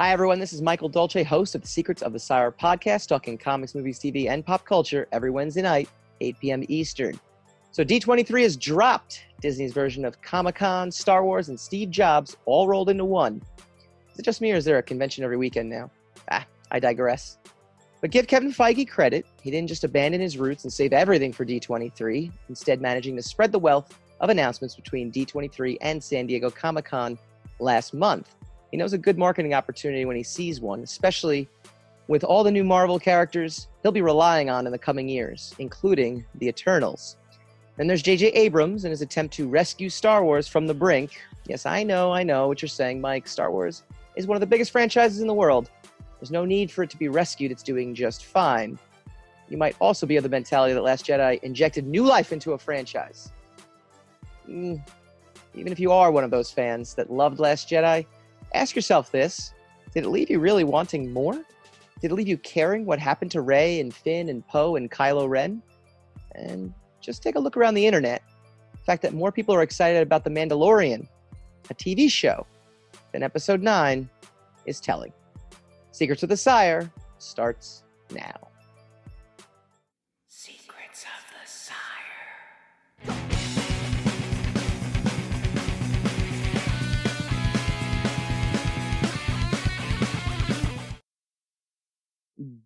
Hi, everyone. This is Michael Dolce, host of the Secrets of the Sire podcast, talking comics, movies, TV, and pop culture every Wednesday night, 8 p.m. Eastern. So, D23 has dropped Disney's version of Comic Con, Star Wars, and Steve Jobs all rolled into one. Is it just me, or is there a convention every weekend now? Ah, I digress. But give Kevin Feige credit. He didn't just abandon his roots and save everything for D23, instead, managing to spread the wealth of announcements between D23 and San Diego Comic Con last month. He knows a good marketing opportunity when he sees one, especially with all the new Marvel characters he'll be relying on in the coming years, including the Eternals. Then there's J.J. Abrams and his attempt to rescue Star Wars from the brink. Yes, I know, I know what you're saying, Mike. Star Wars is one of the biggest franchises in the world. There's no need for it to be rescued, it's doing just fine. You might also be of the mentality that Last Jedi injected new life into a franchise. Mm, even if you are one of those fans that loved Last Jedi, Ask yourself this Did it leave you really wanting more? Did it leave you caring what happened to Rey and Finn and Poe and Kylo Ren? And just take a look around the internet. The fact that more people are excited about The Mandalorian, a TV show, than Episode 9 is telling. Secrets of the Sire starts now.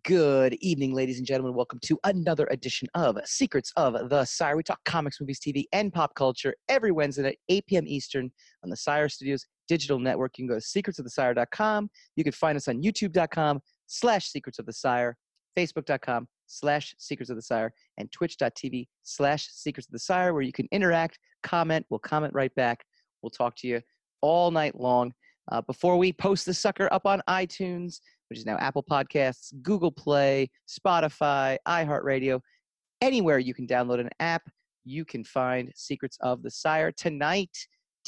Good evening, ladies and gentlemen. Welcome to another edition of Secrets of the Sire. We talk comics, movies, TV, and pop culture every Wednesday at 8 p.m. Eastern on the Sire Studios digital network. You can go to secretsofthesire.com. You can find us on youtube.com slash secrets of the sire, facebook.com slash secrets of the sire, and twitch.tv slash secrets of the sire, where you can interact, comment. We'll comment right back. We'll talk to you all night long. Uh, before we post the sucker up on iTunes, which is now Apple Podcasts, Google Play, Spotify, iHeartRadio, anywhere you can download an app, you can find Secrets of the Sire. Tonight,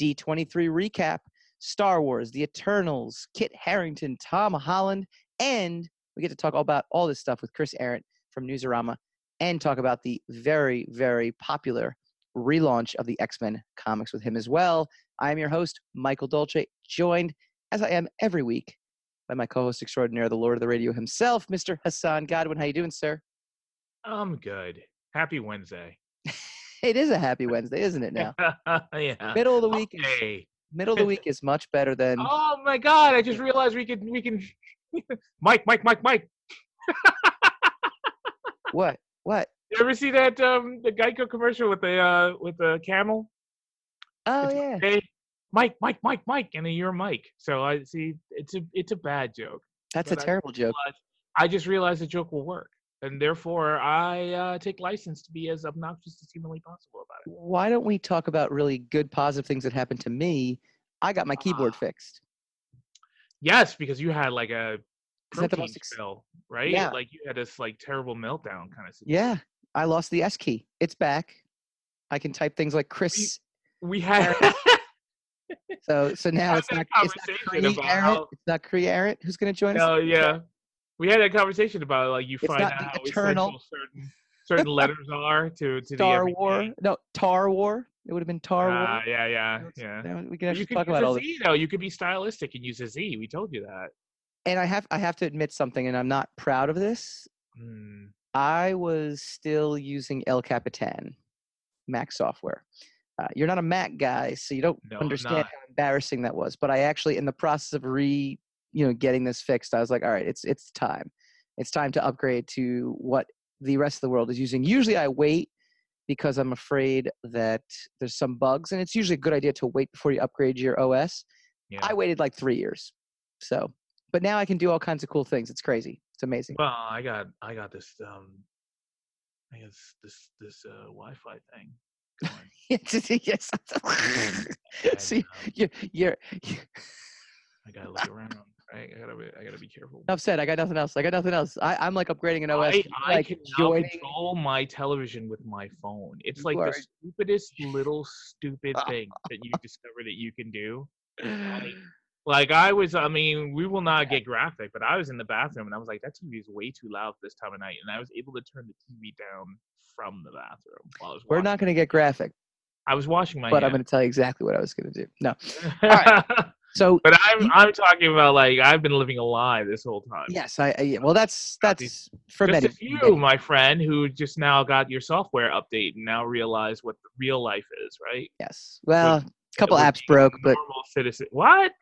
D23 recap, Star Wars, The Eternals, Kit Harington, Tom Holland, and we get to talk all about all this stuff with Chris Arrant from Newsarama and talk about the very, very popular relaunch of the X Men comics with him as well. I am your host, Michael Dolce, joined as I am every week by my co-host extraordinaire, the Lord of the Radio himself, Mr. Hassan Godwin. How you doing, sir? I'm good. Happy Wednesday. it is a happy Wednesday, isn't it? Now, yeah. middle of the week. Is, middle of the week is much better than. Oh my God! I just realized we could we can. Mike, Mike, Mike, Mike. What? What? You ever see that um the Geico commercial with the uh with the camel? Oh It's yeah. okay. Mike, Mike, Mike, Mike, and then you're Mike. So I see it's a it's a bad joke. That's a but I terrible joke. realized- I just realized the joke will work, and therefore I uh, take license to be as obnoxious as humanly possible about it. Why don't we talk about really good, positive things that happened to me? I got my keyboard Ah. fixed. Yes, because you had like a Is that the protein most ex- spill, right? Yeah. Like you had this like terrible meltdown kind of situation. Yeah, I lost the S key. It's back. I can type things like Chris. We had So so now it's not it's not Cree about how- It's not Cree Arrant who's going to join us. Oh yeah. We had a conversation about like you It's find out how eternal- certain certain letters are to to Star the War. No, Tar War. It would have been Tar Ah, War. yeah, yeah, yeah. We can You actually could talk about all this. Though. You could be stylistic and use a Z. We told you that. And I have I have to admit something, and I'm not proud of this. Mm. I was still using El Capitan, Mac software. Uh, you're not a Mac guy, so you don't No, understand how embarrassing that was. But I actually, in the process of re, you know, getting this fixed, I was like, all right, it's it's time. It's time to upgrade to what the rest of the world is using. Usually, I wait because I'm afraid that there's some bugs, and it's usually a good idea to wait before you upgrade your OS. Yeah. I waited like three years, so. But now I can do all kinds of cool things. It's crazy. It's amazing. Well, I got I got this um I guess this this uh Wi-Fi thing. yes. See, um, you're, you're, I gotta look around. Right? I gotta be I gotta be careful. enough said. I got nothing else. I got nothing else. I, I'm like upgrading an OS. I, I like can now joining. control my television with my phone. It's like You the stupidest little stupid thing that you discover that you can do. Like I was, I mean, we will not get graphic, but I was in the bathroom and I was like, that TV is way too loud this time of night, and I was able to turn the TV down from the bathroom while I was. We're not going to get graphic, I was washing my. but I'm going to tell you exactly what I was going to do. No. right. So But I'm You- I'm talking about like I've been living a lie this whole time. yes, I, I yeah, well that's that's for Just many. a few, many- my friend, who just now got your software update and now realize what the real life is, right? Yes. Well, a couple apps broke, but normal citizen. What?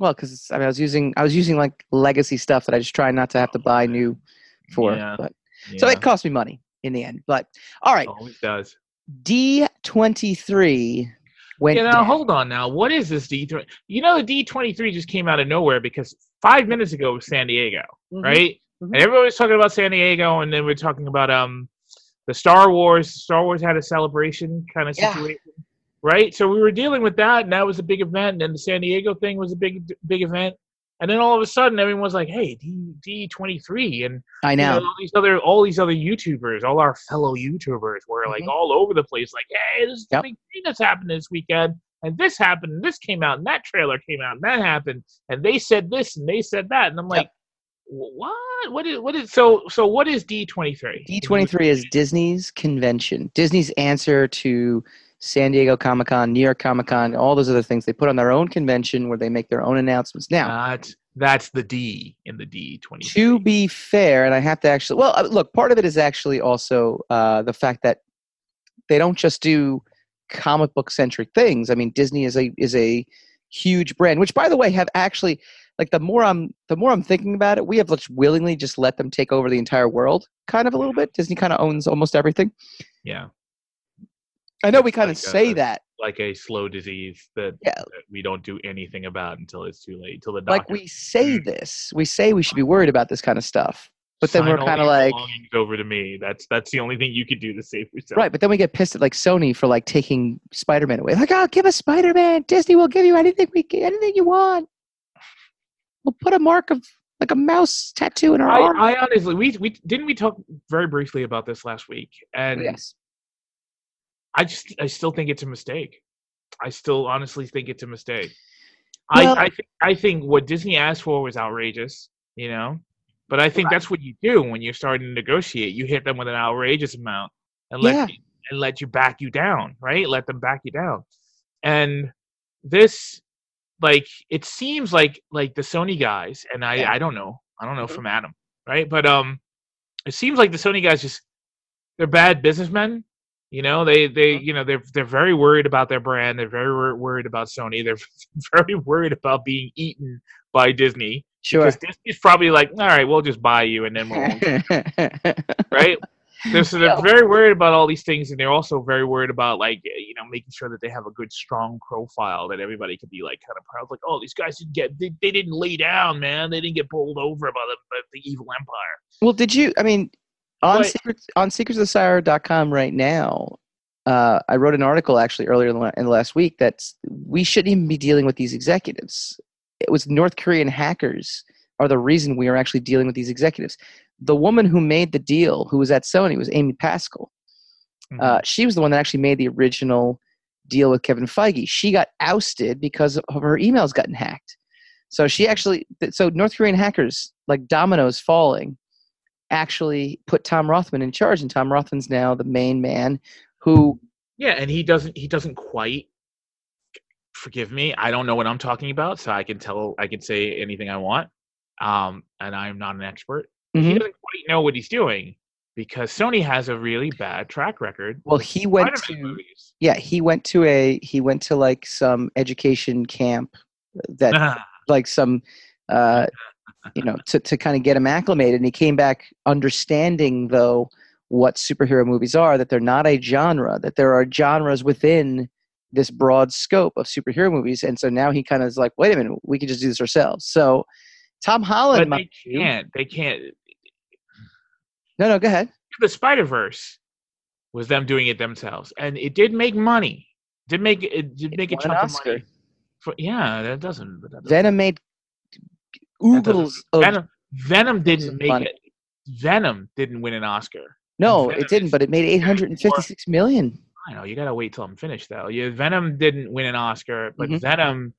well, because I mean, I was using I was using like legacy stuff that I just try not to have to buy new for. Yeah. But so it cost me money in the end. But all right, always does. D twenty three went Yeah, now down. hold on. Now, what is this D three? You know, the D twenty three just came out of nowhere because five minutes ago was San Diego, Mhm. right? Mhm. And everybody was talking about San Diego, and then we're talking about um the Star Wars. Star Wars had a celebration kind of Yeah. situation, right? So we were dealing with that, and that was a big event. And the San Diego thing was a big big event. And then all of a sudden, everyone was like, "Hey, D D twenty and I you know. know, all these other all these other YouTubers, all our fellow YouTubers were like Mhm. all over the place, like, hey, this is Yep. the big thing that's happened this weekend, and this happened, and this came out, and that trailer came out, and that happened, and they said this and they said that, and I'm like, "Wh- what? What is what is so so what is D twenty three? D twenty three is Disney's convention. Disney's answer to San Diego Comic Con, New York Comic Con, all those other things. They put on their own convention where they make their own announcements. Now, That's that's the D in the D twenty to be fair, and I have to actually, well, uh, look, part of it is actually also uh, the fact that they don't just do comic book centric things. I mean, Disney is a is a huge brand, which, by the way, have actually like the more I'm the more I'm thinking about it, we have just willingly just let them take over the entire world, kind of a little bit. Disney kind of owns almost everything. Yeah, I know we kind of say uh, that, like a slow disease that, Yeah. that we don't do anything about until it's too late. Until the like we say this, we say we should be worried about this kind of stuff, but then we're kind of like. over to me. That's that's the only thing you could do to save yourself. Right, but then we get pissed at like Sony for like taking Spider-Man away. Like, oh, give us Spider-Man. Disney will give you anything we anything you want. We'll put a mark of like a mouse tattoo in our I, arm. I honestly, we we didn't we talk very briefly about this last week, and yes. I just I still think it's a mistake. I still honestly think it's a mistake. Well- I I, th- I think what Disney asked for was outrageous, you know, but I think Right. that's what you do when you're starting to negotiate. You hit them with an outrageous amount and let Yeah. you, and let you back you down, right? Let them back you down, and this like it seems like like the Sony guys, and I Yeah. I don't know, I don't know Mhm. from Adam, right? But um, it seems like the Sony guys just they're bad businessmen. You know, they they you know they're they're very worried about their brand. They're very worried about Sony. They're very worried about being eaten by Disney. Sure. Because Disney's probably like, all right, we'll just buy you, and then we'll right. They're, so they're very worried about all these things, and they're also very worried about like eh, you know making sure that they have a good strong profile that everybody could be like kind of proud, like oh these guys didn't get they, they didn't lay down, man, they didn't get bowled over by the, by the evil empire. well, did you? I mean, on But- secrets on secretsofthesire.com right now. Uh, I wrote an article actually earlier in the, in the last week that we shouldn't even be dealing with these executives. It was North Korean hackers are the reason we are actually dealing with these executives. The woman who made the deal, who was at Sony, was Amy Pascal. Mm-hmm. Uh, she was the one that actually made the original deal with Kevin Feige. She got ousted because of her emails gotten hacked. So she actually, so North Korean hackers, like dominoes falling, actually put Tom Rothman in charge, and Tom Rothman's now the main man who. Yeah, and he doesn't he doesn't quite forgive me. I don't know what I'm talking about, so I can tell I can say anything I want. Um, and I'm not an expert. He Mhm. doesn't quite know what he's doing because Sony has a really bad track record. Well, he went Spider-Man to movies. yeah, he went to a he went to like some education camp that like some uh you know to, to kind of get him acclimated and he came back understanding though what superhero movies are that they're not a genre that there are genres within this broad scope of superhero movies and so now he kind of is like wait a minute we can just do this ourselves so tom Holland. But they can't. They can't. no no go ahead The Spider Verse was them doing it themselves, and it did make money. Did make it did It make a chunk of money. For, yeah, that doesn't. That doesn't venom made oogles of Venom. Venom didn't make money. it. Venom didn't win an Oscar. no Venom it didn't but it made 856 million I know you gotta wait till I'm finished though. Yeah, Venom didn't win an Oscar, but Mhm. Venom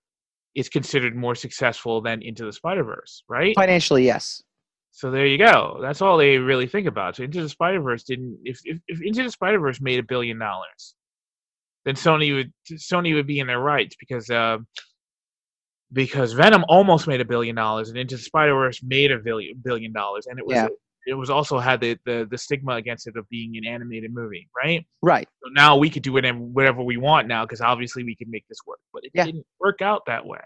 is considered more successful than Into the Spider Verse, right? financially yes So there you go. That's all they really think about. So Into the Spider Verse didn't. If, if if Into the Spider Verse made a billion dollars, then Sony would Sony would be in their rights because uh, because Venom almost made a billion dollars, and Into the Spider Verse made a billion billion dollars, and it was Yeah. it was also had the, the the stigma against it of being an animated movie, right? Right. So now we could do whatever whatever we want now because obviously we can make this work, but it Yeah. didn't work out that way.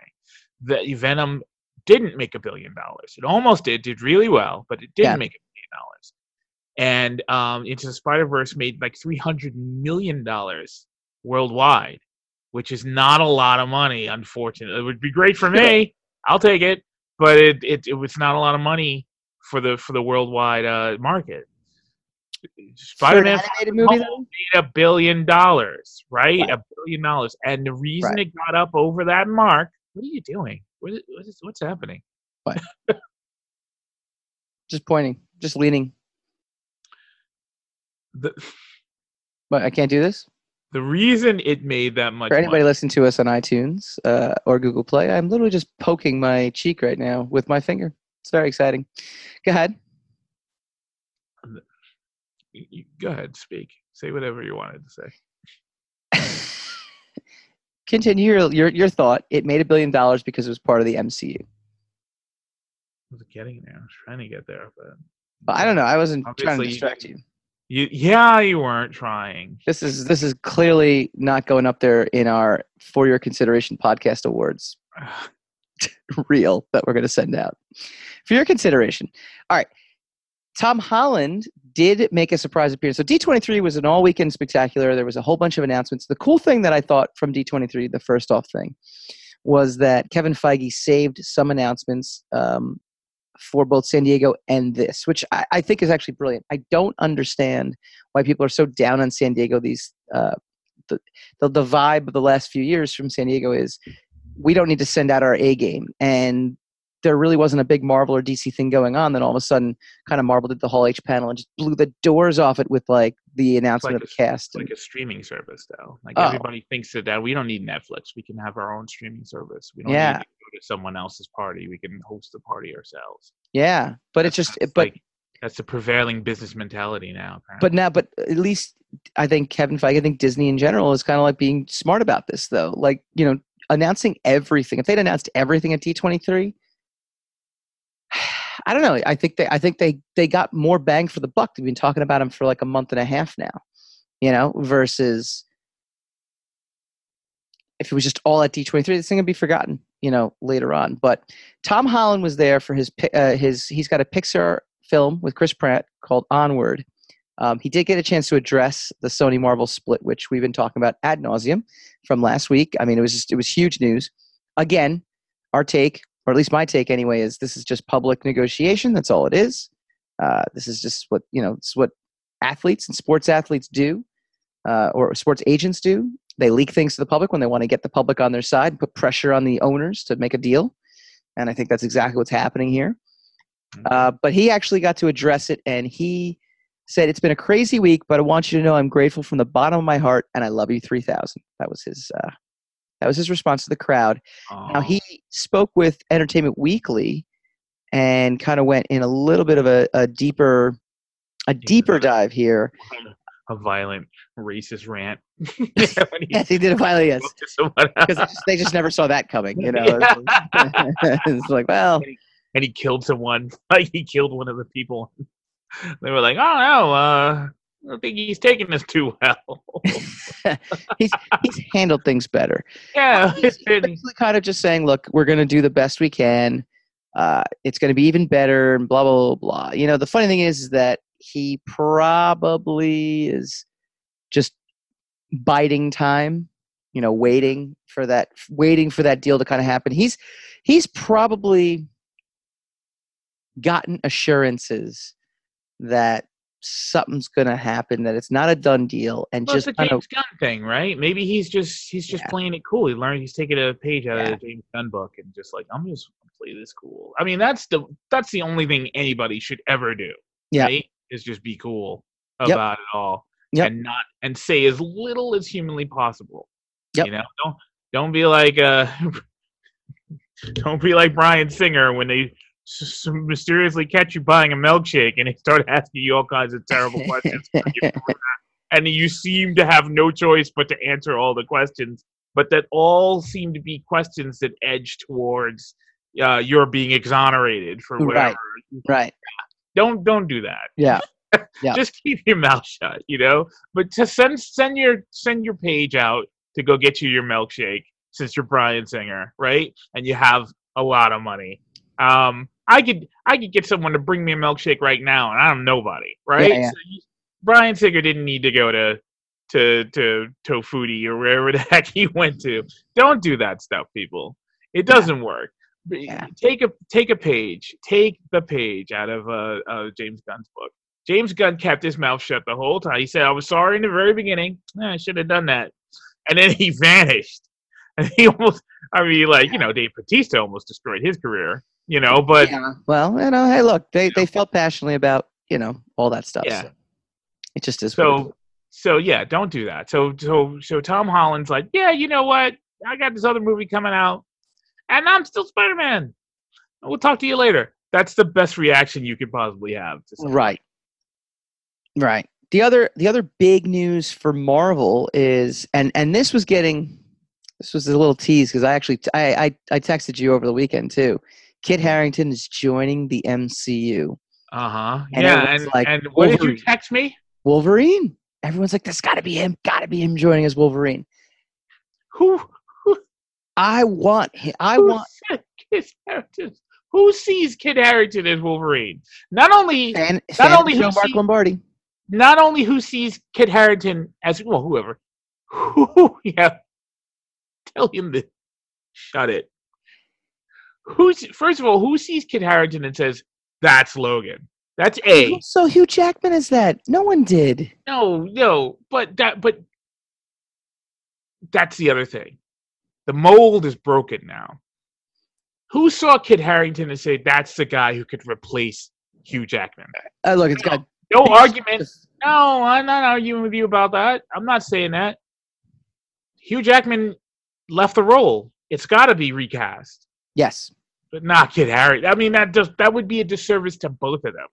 The Venom didn't make a billion dollars. It almost did, did really well, but it didn't Yeah. make a billion dollars. And um, Into the Spider Verse made like three hundred million dollars worldwide, which is not a lot of money. Unfortunately, it would be great for me. I'll take it, but it, it it was not a lot of money for the for the worldwide uh, market. Spider-Man movie, made a billion dollars, right? Right. A billion dollars, and the reason Right. it got up over that mark. What are you doing? What is, what is what's happening? Just pointing, just leaning. The But I can't do this. The reason it made that much For anybody money, listening to us on iTunes uh, or Google Play, I'm literally just poking my cheek right now with my finger. It's very exciting. Go ahead. go ahead, speak, say whatever you wanted to say. Continue your, your your thought. It made a billion dollars because it was part of the MCU. I was getting there. I was trying to get there, but But I don't know. I wasn't trying to distract you. You, yeah, you weren't trying. This is this is clearly not going up there in our for your consideration podcast awards reel that we're going to send out for your consideration. All right. Tom Holland did make a surprise appearance. So D23 was an all weekend spectacular. There was a whole bunch of announcements. The cool thing that I thought from D23, the first off thing, was that Kevin Feige saved some announcements um, for both San Diego and this, which I, I think is actually brilliant. I don't understand why people are so down on San Diego. These uh, the, the the vibe of the last few years from San Diego is we don't need to send out our A game, and there really wasn't a big Marvel or DC thing going on. Then all of a sudden, kind of Marvel did the Hall H panel and just blew the doors off it with like the announcement like of the cast. It's and- like a streaming service, though. Like Oh. everybody thinks that, we don't need Netflix. We can have our own streaming service. We don't Yeah. need to go to someone else's party. We can host the party ourselves. yeah, but it's just That's but like, that's the prevailing business mentality now. but now but at least I think Kevin Feige, I think Disney in general is kind of like being smart about this though. Like you know, announcing everything. If they'd announced everything at D twenty three. I don't know. I think they I think they they got more bang for the buck. They've been talking about him for like a month and a half now, you know, versus if it was just all at D23, this thing would be forgotten, you know, later on. But Tom Holland was there for his uh, his he's got a Pixar film with Chris Pratt called Onward. Um, he did get a chance to address the Sony Marvel split, which we've been talking about ad nauseum from last week. I mean, it was just it was huge news. Again, our take, or at least my take anyway, is this is just public negotiation. That's all it is. Uh, this is just what you know. It's what athletes and sports athletes do, uh, or sports agents do. They leak things to the public when they want to get the public on their side, and put pressure on the owners to make a deal. And I think that's exactly what's happening here. Uh, but he actually got to address it, and he said, "It's been a crazy week, but I want you to know I'm grateful from the bottom of my heart, and I love you 3,000." That was his. Uh, that was his response to the crowd. Now Oh, he spoke with Entertainment Weekly, and kind of went in a little bit of a, a deeper, a deeper dive here. a violent racist rant. when he Yes, he did a finally. Yes, spoke to someone because they just, they just never saw that coming. You know, it's like, well, and he killed someone. Like he killed one of the people. They were like, "Oh no, uh, I don't think he's taking this too well." he's he's handled things better. yeah, He's basically kind of just saying, look, we're going to do the best we can. Uh, it's going to be even better, and blah blah blah blah. You know, the funny thing is, is that he probably is just biding time. You know, waiting for that, waiting for that deal to kind of happen. He's he's probably gotten assurances that something's going to happen, that it's not a done deal, and well, it's just a kind of James Gunn thing, right? Maybe he's just he's just Yeah. playing it cool. He learned he's taking a page out Yeah. of the James Gunn book and just like I'm just gonna play this cool. I mean, that's the that's the only thing anybody should ever do. Yeah. right? is just be cool Yep. about it all Yep. and not and say as little as humanly possible. Yep. You know, don't don't be like uh don't be like Bryan Singer when they mysteriously catch you buying a milkshake and they start asking you all kinds of terrible questions and you seem to have no choice but to answer all the questions but that all seem to be questions that edge towards uh, you're being exonerated for Right. whatever. Right. Don't don't do that. Yeah. Yeah. Just keep your mouth shut, you know. But to send send your send your page out to go get you your milkshake since you're Bryan Singer, right? And you have a lot of money. Um, I could I could get someone to bring me a milkshake right now, and I'm nobody, right? Yeah, yeah. So Bryan Singer didn't need to go to to to Tofuti or wherever the heck he went to. Don't do that stuff, people. It doesn't work. Yeah. Take a take a page. Take the page out of uh, uh, James Gunn's book. James Gunn kept his mouth shut the whole time. He said, "I was sorry in the very beginning. Eh, I should have done that," and then he vanished. And he almost, I mean, like you know, Dave Bautista almost destroyed his career. You know, but yeah. Well, you know, hey, look, they they felt passionately about you know all that stuff. Yeah. So it just is. what it is. so so yeah, don't do that. So so so Tom Holland's like, yeah, you know what? I got this other movie coming out, and I'm still Spider Man. We'll talk to you later. That's the best reaction you could possibly have. To. Right. Right. The other the other big news for Marvel is and and this was getting this was a little tease because I actually I, I I texted you over the weekend too. Kit Harington is joining the MCU. Uh huh. Yeah, and like, and what did you text me? Wolverine. Everyone's like, "That's got to be him. Got to be him joining as Wolverine." Who who I want him. I who want Kit Harington? Who sees Kit Harington as Wolverine? Not only fan, fan only who Mark Lombardi. not only who sees Kit Harington as well, whoever, who yeah, tell him to shut it. Who's first of all, who sees Kit Harington and says that's Logan? That's A. So Hugh Jackman is that? No one did. No, no, but that, but that's the other thing. The mold is broken now. Who saw Kit Harington and say that's the guy who could replace Hugh Jackman? Uh, look, it's got No argument. No, I'm not arguing with you about that. I'm not saying that. Hugh Jackman left the role. It's got to be recast, Yes. But not Kit Harington. I mean, that just that would be a disservice to both of them.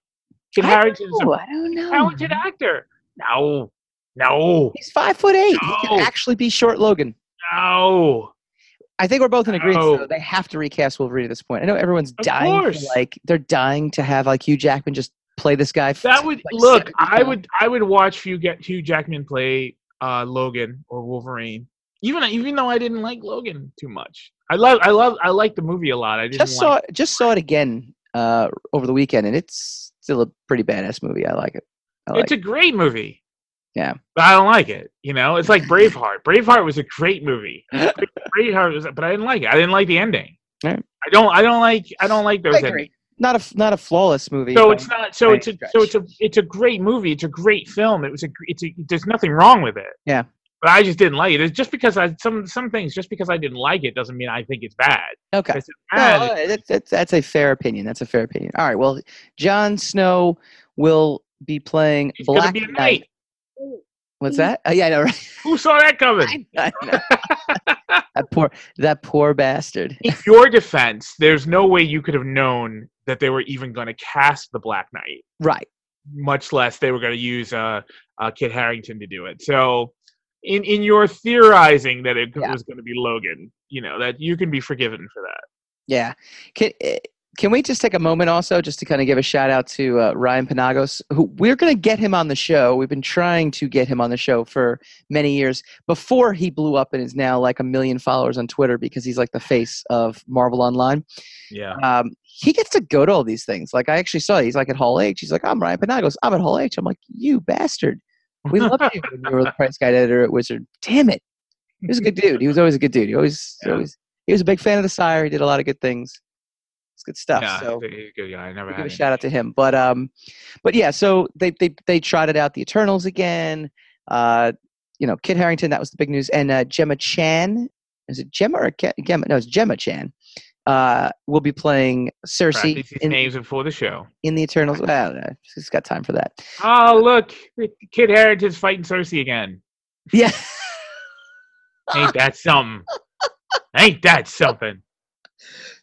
Kid I Harington's don't know. a I don't know. talented actor. No, no, He's five foot eight. He can actually be short Logan. no. I think we're both in agreement. No. though. They have to recast Wolverine at this point. I know everyone's Of dying to like they're dying to have like Hugh Jackman just play this guy. for, That would like, look. I would. I would watch Hugh get Hugh Jackman play uh, Logan or Wolverine. Even even though I didn't like Logan too much. I love. I love. I like the movie a lot. I didn't just like, saw just saw it again uh, over the weekend, and it's still a pretty badass movie. I like it. I like it's a great movie. Yeah. But I don't like it. You know, it's like Braveheart. Braveheart was a great movie. Braveheart was, but I didn't like it. I didn't like the ending. Alright. I don't. I don't like. I don't like those endings. Not a f- not a flawless movie. So it's not. So it's a. any So it's a. It's a great movie. It's a great film. It was a. It's a. There's nothing wrong with it. Yeah. But I just didn't like it. It's just because I some some things just because I didn't like it doesn't mean I think it's bad. okay. It's bad, all right, that's, that's, that's a fair opinion. That's a fair opinion. All right. Well, Jon Snow will be playing it's Black be a Knight. night. What's that? Oh, yeah, I know, right? Who saw that coming? I know. that poor, that poor bastard. In your defense, there's no way you could have known that they were even going to cast the Black Knight. Right. much less they were going to use uh, uh, Kit Harington to do it. So, in in your theorizing that it Yeah. was going to be Logan, you know that you can be forgiven for that. Yeah. Can, eh, can we just take a moment also just to kind of give a shout out to uh, Ryan Penagos, who we're going to get him on the show. We've been trying to get him on the show for many years before he blew up and is now like a million followers on Twitter because he's like the face of Marvel Online. Yeah, um, he gets to go to all these things. Like I actually saw, it. he's like at Hall H. He's like, I'm Ryan Penagos. I'm at Hall H. I'm like, you bastard. We love you when you were the price guide editor at Wizard. Damn it. He was a good dude. He was always a good dude. He always, Yeah. always, he was a big fan of the Sire. He did a lot of good things. It's good stuff. yeah, so he's a- he's a good guy. I never give a shout out to him. But um, but yeah. So they they they trotted out the Eternals again. Uh, you know, Kit Harington. That was the big news. And uh, Gemma Chan. Is it Gemma or Ke- Gemma? No, it's Gemma Chan. Uh, will be playing Cersei Practice in, names before the show. in the Eternals. Well, uh, she's got time for that. Oh, look, Kit Harington's fighting Cersei again. Yeah. Ain't that something? Ain't that something?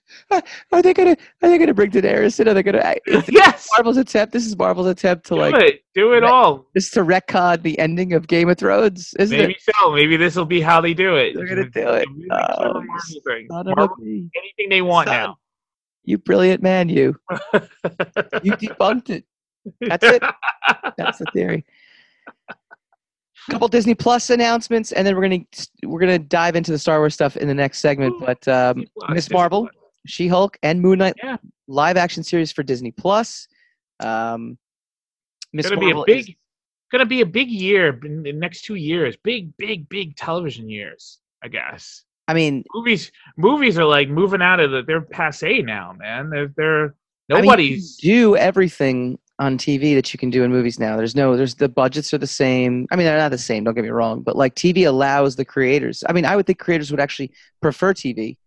Are they gonna Are they gonna bring Daenerys in? Are they gonna? Yes. Marvel's attempt. This is Marvel's attempt to Do like it. Do it Right. all. this is to retcon the ending of Game of Thrones, isn't Maybe it? Maybe so. Maybe this will be how they do it. They're gonna do it. really Oh, Marvel thing. Son of a Marvel, anything they want Son. now. You brilliant man, you. You debunked it. That's it. That's the theory. A couple Disney Plus announcements, and then we're gonna we're gonna dive into the Star Wars stuff in the next segment. But um, Miss Disney Marvel. She Hulk, and Moon Knight Yeah. live action series for Disney Plus. Um, gonna be a big, is- gonna be a big year in the next two years. Big, big, big television years. I guess I mean, movies. Movies are like moving out of the. They're passe now, man. They're they're I mean, you nobody's. do everything on TV that you can do in movies now. There's no, there's the budgets are the same. I mean, they're not the same. Don't get me wrong, but like TV allows the creators. I mean, I would think creators would actually prefer TV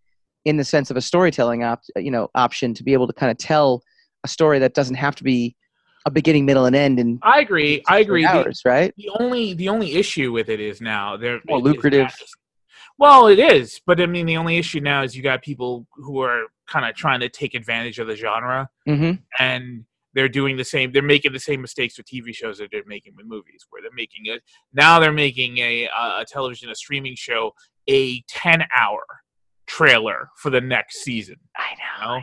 in the sense of a storytelling op, you know, option to be able to kind of tell a story that doesn't have to be a beginning, middle, and end And I agree. I agree. The, right? the only the only issue with it is now they're is lucrative. Well, it is, but I mean, the only issue now is you got people who are kind of trying to take advantage of the genre, hmm and they're doing the same. They're making the same mistakes with TV shows that they're making with movies, where they're making it now. They're making a a television, a streaming show, a ten hour trailer for the next season. I You know. know?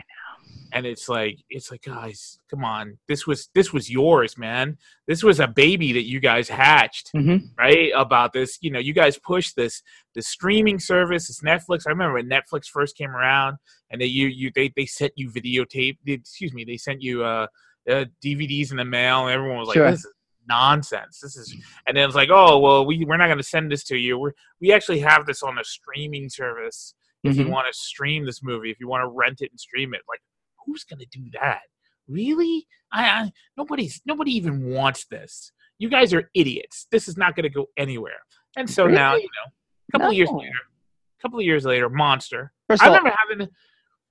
And it's like it's like guys, come on. This was this was yours, man. This was a baby that you guys hatched hmm right about this you know you guys pushed this the streaming service this netflix i remember when netflix first came around and they you, you they, they sent you videotape they- excuse me they sent you uh, uh dvds in the mail and everyone was like Sure. this is nonsense this is and then it's like oh well we, we're not going to send this to you we're, we actually have this on a streaming service if you Mhm. want to stream this movie if you want to rent it and stream it like who's going to do that really I, I nobody's nobody even wants this you guys are idiots. This is not going to go anywhere. And so now, you know, a couple of years later, a couple of years later, Monster. First I all, remember having. Uh,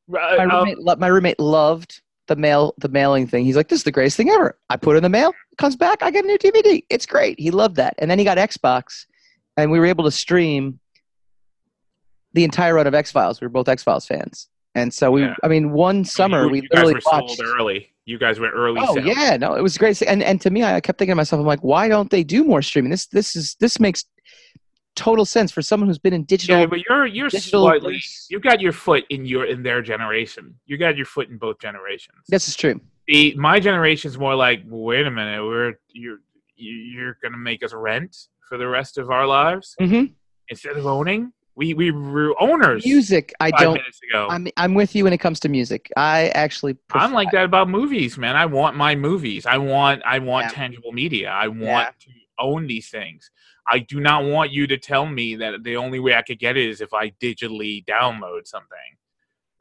my uh, roommate, lo- my roommate loved the mail the mailing thing. He's like, "This is the greatest thing ever." I put it in the mail, comes back, I get a new DVD. It's great. He loved that. And then he got Xbox, and we were able to stream the entire run of X Files. We were both X Files fans, and so we. Yeah. I mean, one summer you, we you literally watched. sold early. You guys were early. Oh sale. yeah, no, it was great. And and to me, I kept thinking to myself, I'm like, why don't they do more streaming? This this is this makes total sense for someone who's been in digital. Yeah, but you're you're slightly. verse- You got your foot in your in their generation. You got your foot in both generations. this is true. the my generation's more like, wait a minute, we're you're you- you're gonna make us rent for the rest of our lives hmm instead of owning. We we were owners. Music, I don't. I'm I'm with you when it comes to music. I actually. Prefer, I'm like that about movies, man. I want my movies. I want I want Yeah. tangible media. I want Yeah. to own these things. I do not want you to tell me that the only way I could get it is if I digitally download something.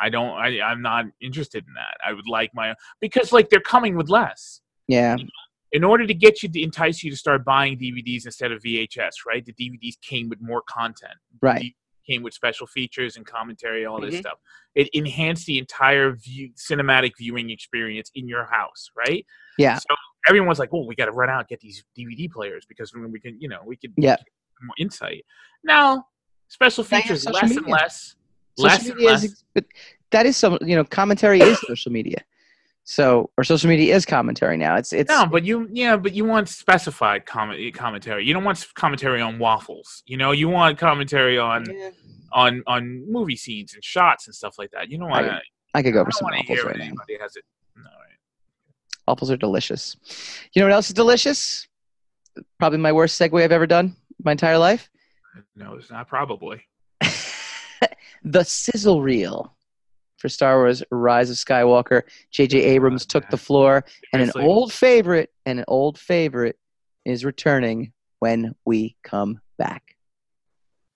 I don't I I'm not interested in that. I would like my because like they're coming with less. Yeah, In order to get you to entice you to start buying DVDs instead of VHS, right? The DVDs came with more content right. Came with special features and commentary, all this Mhm. stuff. It enhanced the entire view, cinematic viewing experience in your house, right? Yeah. So everyone's like, "Oh, we got to run out get these DVD players because we can, you know, we could Yeah. get more insight." Now, special Now you have features less and less, Social less and media less. is, but that is some. You know, commentary is social media. So, or social media is commentary now. It's it's. no, but you, yeah, but you want specified comment commentary. You don't want commentary on waffles. You know, you want commentary on Yeah. on on movie scenes and shots and stuff like that. You know what? want to. I could go I over some waffles right now. has it. No, right. Waffles are delicious. You know what else is delicious? Probably my worst segue I've ever done my entire life. No, it's not probably. the sizzle reel for Star Wars Rise of Skywalker. J.J. Abrams God, took the floor, and an old favorite, and an old favorite is returning when we come back.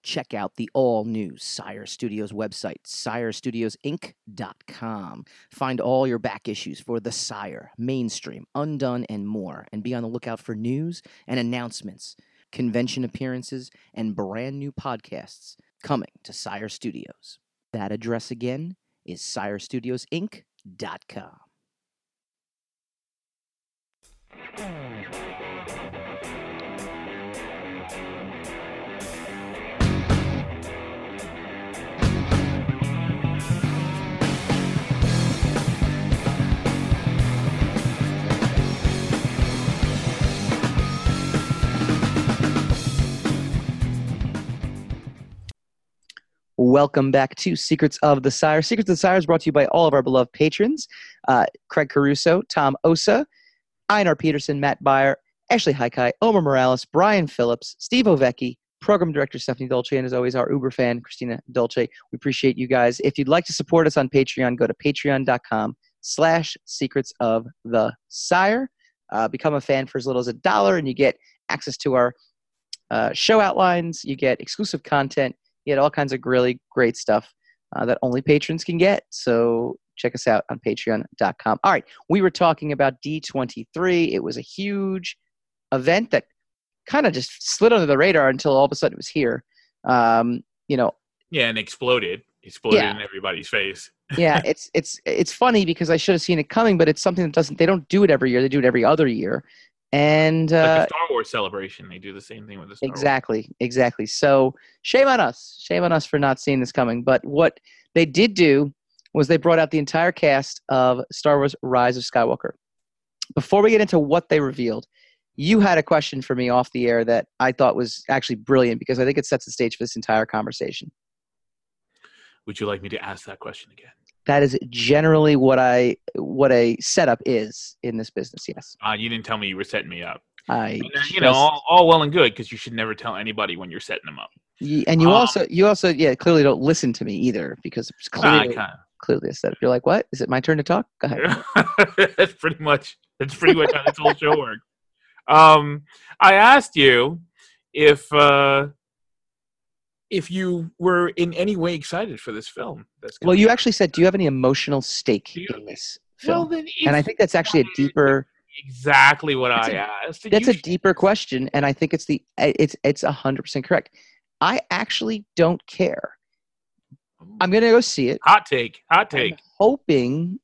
Check out the all new Sire Studios website, sirestudios.inc.com. Find all your back issues for The Sire, Mainstream, Undone, and more. And be on the lookout for news and announcements, convention appearances, and brand new podcasts coming to Sire Studios. That address again is sirestudios.inc.com. Welcome back to Secrets of the Sire. Secrets of the Sire is brought to you by all of our beloved patrons uh, Craig Caruso, Tom Osa, Einar Peterson, Matt Beyer, Ashley Haikai, Omar Morales, Brian Phillips, Steve Ovecki, Program Director Stephanie Dolce, and as always, our Uber fan, Christina Dolce. We appreciate you guys. If you'd like to support us on Patreon, go to patreon.com slash secrets of the sire. Uh, become a fan for as little as a dollar, and you get access to our uh, show outlines, you get exclusive content, you get all kinds of really great stuff uh, that only patrons can get. So check us out on patreon.com. All right, we were talking about D23. It was a huge event that kind of just slid under the radar until all of a sudden it was here. Um, you know, Yeah, and exploded. Exploded Yeah. in everybody's face. yeah, it's it's it's funny because I should have seen it coming, but it's something that doesn't. They don't do it every year. They do it every other year, and Like uh, the Star Wars celebration, they do the same thing with the Star Wars. exactly, exactly. So shame on us. Shame on us for not seeing this coming. But what they did do was they brought out the entire cast of Star Wars: Rise of Skywalker. Before we get into what they revealed, you had a question for me off the air that I thought was actually brilliant because I think it sets the stage for this entire conversation. Would you like me to ask that question again? That is generally what I what a setup is in this business. Yes, Uh, you didn't tell me you were setting me up. I. And, uh, you know, all, all well and good because you should never tell anybody when you're setting them up. and you um, also you also yeah clearly don't listen to me either because it's clearly clearly a setup. You're like, what? Is it my turn to talk? Go ahead. that's pretty much that's pretty much how this whole show works. Um, I asked you if uh, if you were in any way excited for this film. That's Well, you out. actually said, do you have any emotional stake you- in this well film? then and I think that's actually a deeper. exactly what I a- asked. That's you a deeper question, and I think it's the it's it's a hundred percent correct. I actually don't care. I'm gonna go see it. hot take, hot I'm take. hoping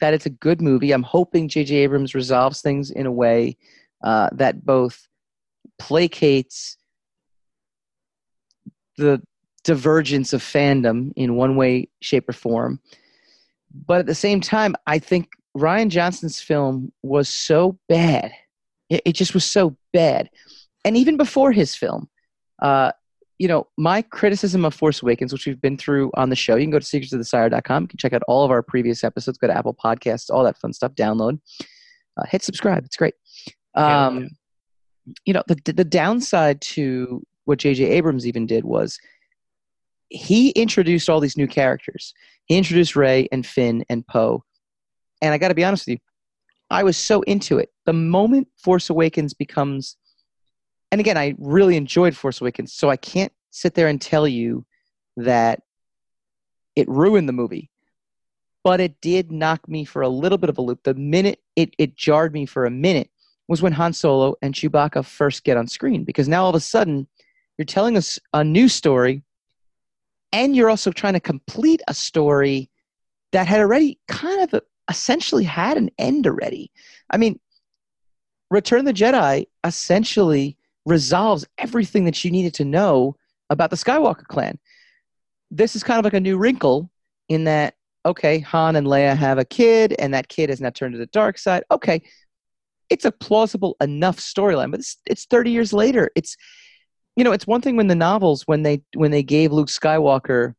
that it's a good movie. I'm hoping J.J. Abrams resolves things in a way uh, that both placates the divergence of fandom in one way, shape, or form. But at the same time, I think Rian Johnson's film was so bad. It, it just was so bad. And even before his film, uh, you know, my criticism of Force Awakens, which we've been through on the show, you can go to secretsofthesire.com. You can check out all of our previous episodes, go to Apple Podcasts, all that fun stuff, download. Uh, hit subscribe. It's great. Yeah. Um, you know, the, the downside to what J.J. Abrams even did was he introduced all these new characters. He introduced Rey and Finn and Poe. And I got to be honest with you, I was so into it. The moment Force Awakens becomes, and again, I really enjoyed Force Awakens, so I can't sit there and tell you that it ruined the movie. But it did knock me for a little bit of a loop. The minute it, it jarred me for a minute was when Han Solo and Chewbacca first get on screen, because now all of a sudden you're telling us a new story and you're also trying to complete a story that had already kind of essentially had an end already. I mean, Return the Jedi essentially resolves everything that you needed to know about the Skywalker clan. This is kind of like a new wrinkle in that, okay, Han and Leia have a kid, and that kid has now turned to the dark side. Okay, it's a plausible enough storyline, but it's, it's 30 years later. It's you know, it's one thing when the novels when they when they gave Luke Skywalker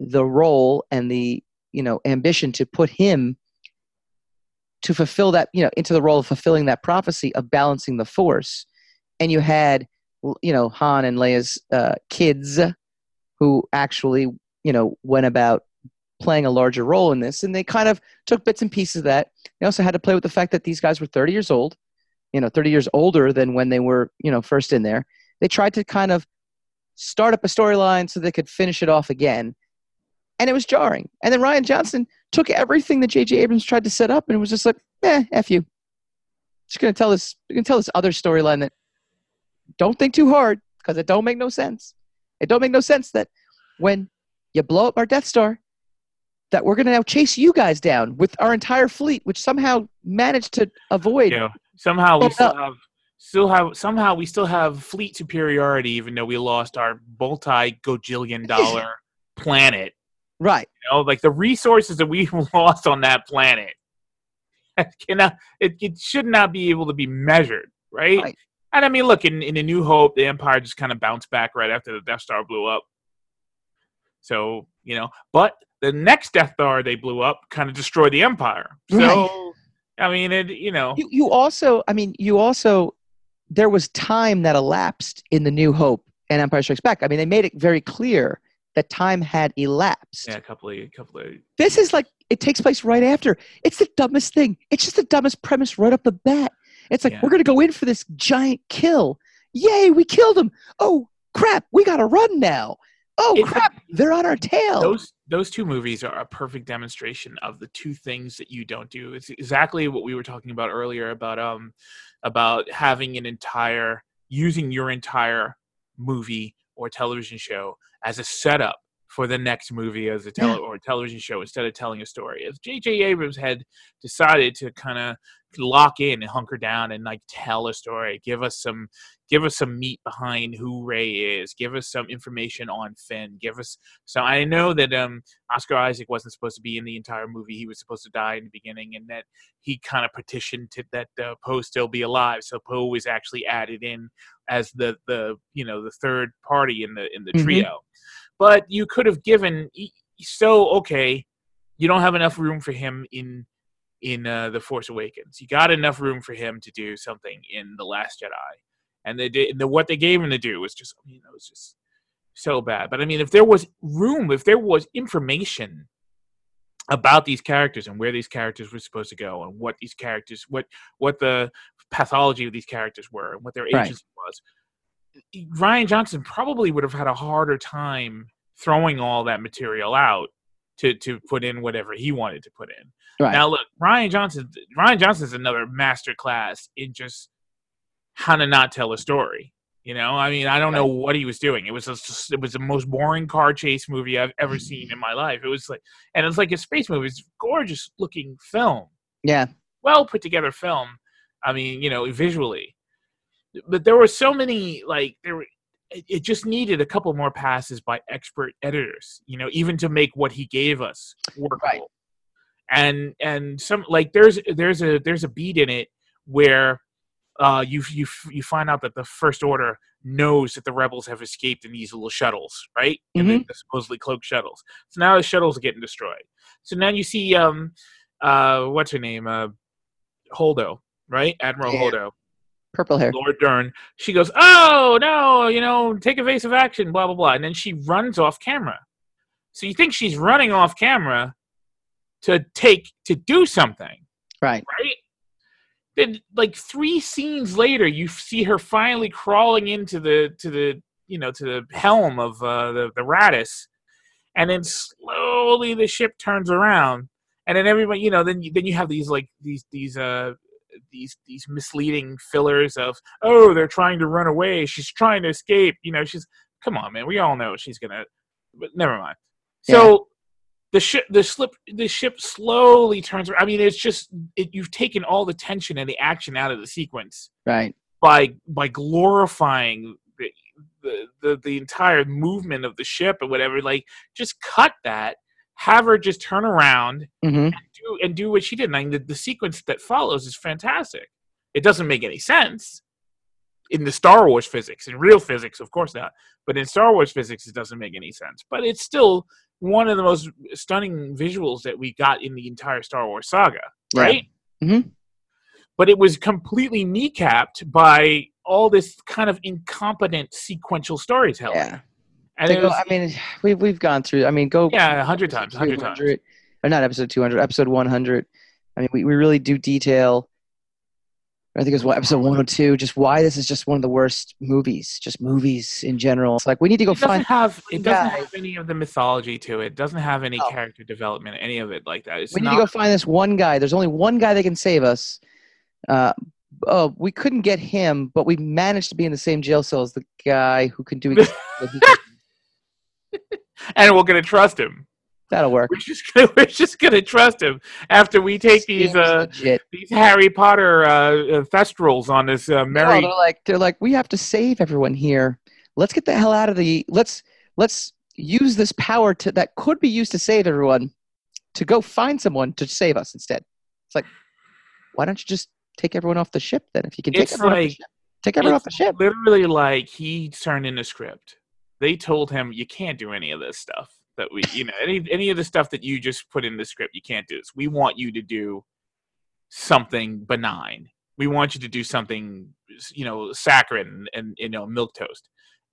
the role and the you know ambition to put him to fulfill that you know into the role of fulfilling that prophecy of balancing the force. And you had you know han and leia's uh, kids who actually you know went about playing a larger role in this. And they kind of took bits and pieces of that. They also had to play with the fact that these guys were 30 years old you know 30 years older than when they were you know first in there they tried to kind of start up a storyline so they could finish it off again and it was jarring and then rian johnson took everything that J.J. Abrams tried to set up and it was just like, eh, f you. Just gonna tell this, you can tell this other storyline that don't think too hard because it don't make no sense. It don't make no sense that when you blow up our Death Star, that we're gonna now chase you guys down with our entire fleet, which somehow managed to avoid. Somehow we still have still have somehow we still have fleet superiority, even though we lost our multi gojillion dollar planet. Right. You know, like the resources that we lost on that planet cannot it, it should not be able to be measured, right? Right. And I mean, look in in a New Hope, the Empire just kind of bounced back right after the Death Star blew up. So you know, but the next Death Star they blew up kind of destroyed the Empire. So Right. I mean, it you know, You, you also, I mean, you also, there was time that elapsed in the New Hope and Empire Strikes Back. I mean, they made it very clear that time had elapsed. yeah, a couple of a couple of This is like it takes place right after. It's the dumbest thing. It's just the dumbest premise right up the bat. It's like Yeah. we're gonna go in for this giant kill. Yay, we killed him. Oh crap, we gotta run now. Oh It's crap, they're on our tail. those those two movies are a perfect demonstration of the two things that you don't do. It's exactly what we were talking about earlier about um about having an entire using your entire movie or television show as a setup for the next movie as a tele- Yeah. or television show instead of telling a story. If J.J. Abrams had decided to kind of lock in and hunker down and like tell a story, give us some give us some meat behind who Rey is, give us some information on Finn, give us so I know that um Oscar Isaac wasn't supposed to be in the entire movie. He was supposed to die in the beginning, and that he kind of petitioned to that uh, Poe still be alive. So Poe was actually added in as the the you know the third party in the in the Mhm. trio. But you could have given so okay, you don't have enough room for him in in uh, the Force Awakens. You got enough room for him to do something in the Last Jedi, and they did. The, what they gave him to do was just you know it was just so bad. But I mean, if there was room, if there was information about these characters and where these characters were supposed to go, and what these characters, what what the pathology of these characters were, and what their Right. agency was, Rian Johnson probably would have had a harder time throwing all that material out to to put in whatever he wanted to put in. Right. Now look, Rian Johnson Rian Johnson's another master class in just how to not tell a story. You know, I mean, I don't know what he was doing. It was just, it was the most boring car chase movie I've ever mm. seen in my life. It was like, and it's like a space movie. It's gorgeous looking film, yeah. well put together film. I mean, you know, visually, but there were so many like there were. It just needed a couple more passes by expert editors, you know, even to make what he gave us workable. And and some like there's there's a there's a beat in it where uh, you you you find out that the First Order knows that the rebels have escaped in these little shuttles, right? In the, the supposedly cloaked shuttles. So now the shuttles are getting destroyed. So now you see um uh what's her name uh Holdo, right? Admiral Yeah. Holdo, Purple hair. Laura Dern. She goes, "Oh no, you know, take evasive action, blah blah blah," and then she runs off camera. So you think she's running off camera to take to do something Right. right? Then, like three scenes later, you see her finally crawling into the to the you know to the helm of uh, the the Raddus, and then slowly the ship turns around, and then everybody you know then you, then you have these like these these uh these these misleading fillers of oh they're trying to run away. She's trying to escape. You know she's come on man we all know she's gonna but never mind. So the ship the slip the ship slowly turns around. i mean it's just it, you've taken all the tension and the action out of the sequence Right. by by glorifying the the the, the entire movement of the ship or whatever. Like just cut that have her just turn around hmm do and do what she did and I mean, the, the sequence that follows is fantastic it doesn't make any sense in the star wars physics in real physics of course not but in star wars physics it doesn't make any sense but it's still one of the most stunning visuals that we got in the entire star wars saga Yeah. right Mhm. but it was completely kneecapped by all this kind of incompetent sequential storytelling Yeah. And go- was, I mean, we've we've gone through. I mean, go yeah a hundred times hundred times or not episode 200 episode 100 i mean we, we really do detail i think it was what, episode 102 just why this is just one of the worst movies just movies in general it's like we need to go it find have it doesn't guy. have any of the mythology to it. It doesn't have any No. character development, any of it like that. It's we need to go find this one guy there's only one guy that can save us uh, oh we couldn't get him but we managed to be in the same jail cell as the guy who can do exactly what he can. and we're gonna trust him. that'll work We're just gonna we're just gonna trust him after we take these uh these Harry Potter uh, uh thestrals on this uh, No, they're like they're like we have to save everyone here. Let's get the hell out of the let's let's use this power to that could be used to save everyone to go find someone to save us instead. It's like why don't you just take everyone off the ship then if you can take It's everyone off the like- ship. Take everyone off the ship. Literally, like he turned in a script. They told him you can't do any of this stuff. that we, you know, any any of the stuff that you just put in the script, you can't do this. We want you to do something benign. We want you to do something, you know, saccharine and, and you know, milk toast.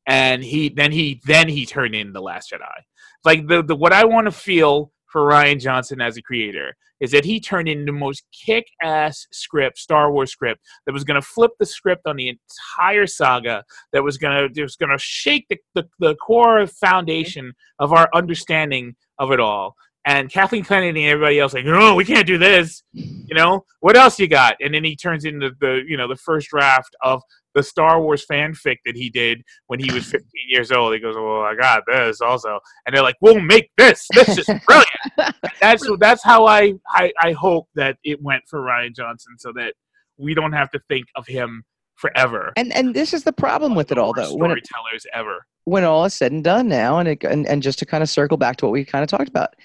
And he then he then he turned in the Last Jedi. Like the, the what I want to feel for Rian Johnson as a creator is that he turned in the most kick-ass script, Star Wars script, that was going to flip the script on the entire saga, that was going to was going to shake the, the, the core foundation of our understanding of it all. And Kathleen Kennedy and everybody else like, no, we can't do this. You know, what else you got? And then he turns into the you know the first draft of the Star Wars fanfic that he did when he was 15 years old. He goes, "Well, I got this also," and they're like, "We'll make this. This is brilliant." that's that's how I, I I hope that it went for Rian Johnson, so that we don't have to think of him forever. And and this is the problem with it all, though. When it, storytellers ever. when all is said and done now, and it, and and just to kind of circle back to what we kind of talked about,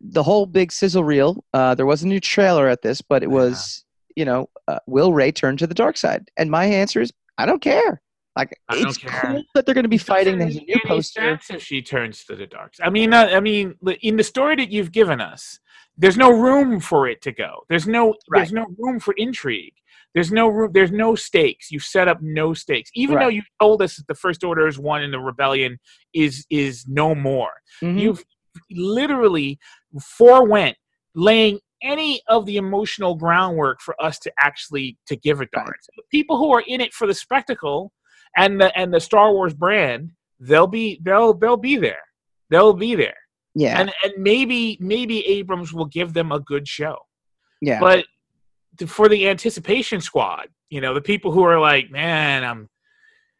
the whole big sizzle reel. Uh, there was a new trailer at this, but it was you know, uh, will Rey turn to the dark side? And my answer is, I don't care. Like I don't it's care. cool that they're going to be fighting. There's a new poster. if she turns to the dark side. I mean, uh, I mean, in the story that you've given us, there's no room for it to go. There's no, there's no room for intrigue. There's no room. There's no stakes. You've set up no stakes. Even though Right. you told us that the First Order is one and the rebellion is is no more. Mhm. You've literally forewent laying any of the emotional groundwork for us to actually to give a darn. The people who are in it for the spectacle and the and the Star Wars brand, they'll be they'll they'll be there. They'll be there. yeah, And and maybe maybe Abrams will give them a good show. yeah, But for the anticipation squad, you know, the people who are like, man, I'm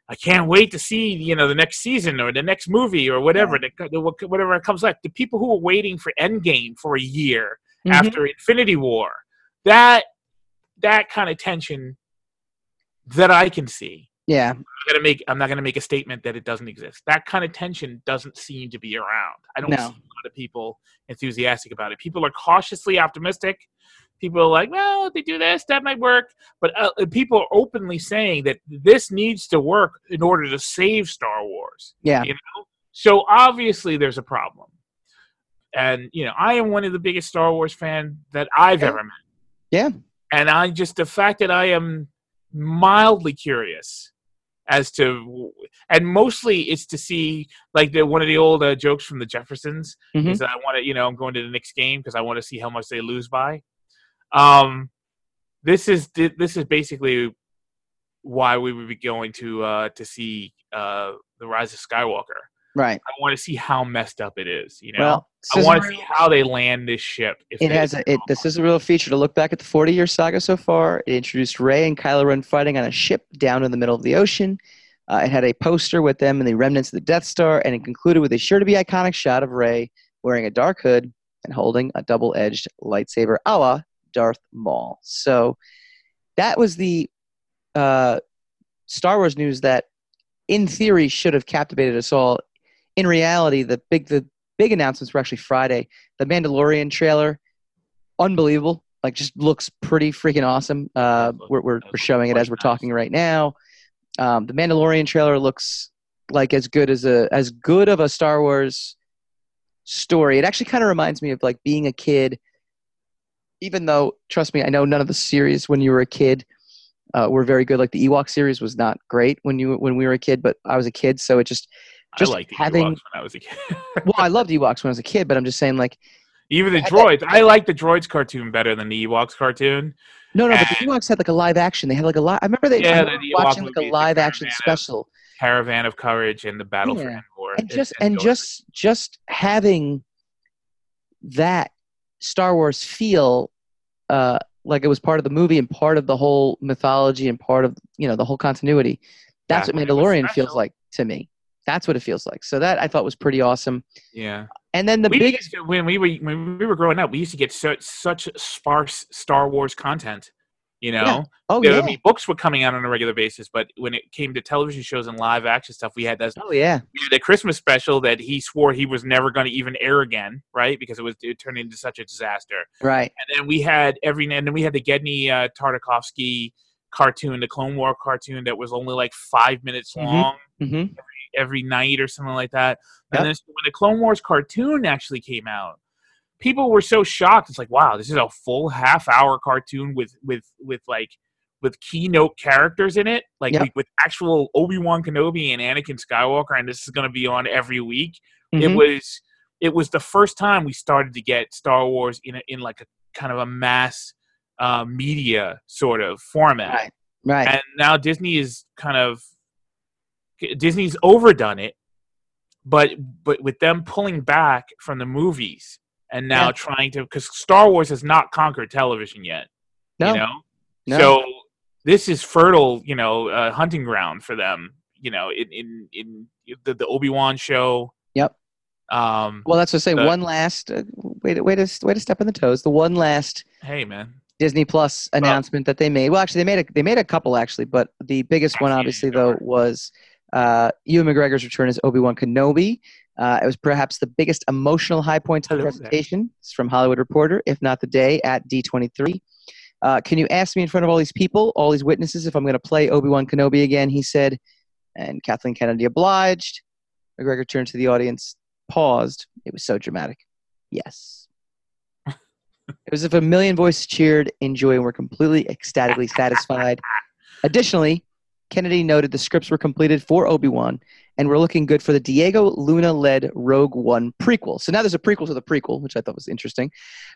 I can't wait to see, you know, the next season or the next movie or whatever, the, the, whatever comes like. The people who are waiting for Endgame for a year Mhm. after Infinity War, that that kind of tension that I can see. yeah, I'm gonna make. I'm not gonna make a statement that it doesn't exist. That kind of tension doesn't seem to be around. I don't No. see a lot of people enthusiastic about it. People are cautiously optimistic. People are like, well, if they do this, that might work. But uh, people are openly saying that this needs to work in order to save Star Wars. yeah, You know, so obviously there's a problem. And you know, I am one of the biggest Star Wars fan that I've Yeah. ever met. Yeah. And I just the fact that I am mildly curious as to, and mostly it's to see like the one of the old uh, jokes from the Jeffersons Mhm. is that I want to, you know, I'm going to the next game because I want to see how much they lose by. Um, this is this is basically why we would be going to uh to see uh the Rise of Skywalker. Right. I want to see how messed up it is. You know, Well, I want to see how they land this ship. If It has a, it, this is a real feature to look back at the 40 year saga so far. It introduced Rey and Kylo Ren fighting on a ship down in the middle of the ocean. Uh, it had a poster with them and the remnants of the Death Star, and it concluded with a sure to be iconic shot of Rey wearing a dark hood and holding a double edged lightsaber a la Darth Maul. So that was the uh, Star Wars news that, in theory, should have captivated us all. In reality, the big the big announcements were actually Friday. The Mandalorian trailer, unbelievable. Like, just looks pretty freaking awesome. Uh, we're we're, we're showing it as we're talking right now. Um, the Mandalorian trailer looks like as good as a as good of a Star Wars story. It actually kind of reminds me of like being a kid. Even though, trust me, I know none of the series when you were a kid uh, were very good. Like the Ewok series was not great when you when we were a kid, but I was a kid, so it just just I liked having- Ewoks when I was a kid. well, I loved Ewoks when I was a kid, but I'm just saying like Even the I- I- droids. I like the droids cartoon better than the Ewoks cartoon. no, no, but the Ewoks had like a live action. They had like a live. I remember they Yeah, I the watching like a live action Caravan of- special. Caravan of Courage and the Battle for Endor. and just and and just just having that Star Wars feel uh, like it was part of the movie and part of the whole mythology and part of you know the whole continuity. That's That's what when it was Mandalorian feels like to me. That's what it feels like. So that I thought was pretty awesome. yeah. And then the we biggest, to, when we were when we were growing up, we used to get such such sparse Star Wars content. You know, oh There- yeah, I mean, books were coming out on a regular basis, but when it came to television shows and live action stuff, we had that oh yeah, we had a Christmas special that he swore he was never going to even air again, right? Because it was it turned into such a disaster. right, And then we had every and then we had the Genndy uh, Tartakovsky cartoon, the Clone War cartoon that was only like five minutes Mhm. long hmm every night or something like that. Yep. And then when the Clone Wars cartoon actually came out, people were so shocked. It's like, wow, this is a full half hour cartoon with with with like with keynote characters in it, like Yep. with, actual Obi Wan Kenobi and Anakin Skywalker, and this is going to be on every week. It Mhm. was it was the first time we started to get Star Wars in a, in like a kind of a mass uh, media sort of format, Right. right. and now Disney is kind of Disney's overdone it, but but with them pulling back from the movies and now Yeah. trying to because Star Wars has not conquered television yet, no. you know. no. So this is fertile, you know, uh, hunting ground for them. You know, in in, in the, the Obi Wan show. Yep. Um. well, that's what I say. the- one last uh, wait, wait, to, wait to step on the toes. The one last Hey, man. Disney Plus announcement that they made. Well, actually, they made a they made a couple actually, but the biggest one, obviously, though, was uh, Ewan McGregor's return as Obi Wan Kenobi. Uh, it was perhaps the biggest emotional high point of the presentation. It's from Hollywood Reporter, if not the day at D23. Uh, can you ask me in front of all these people, all these witnesses, if I'm going to play Obi Wan Kenobi again? He said, and Kathleen Kennedy obliged. McGregor turned to the audience, paused. It was so dramatic. Yes. it was if a million voices cheered in joy and were completely ecstatically satisfied. Additionally, Kennedy noted the scripts were completed for Obi Wan and were looking good for the Diego Luna led Rogue One prequel. So now there's a prequel to the prequel, which I thought was interesting.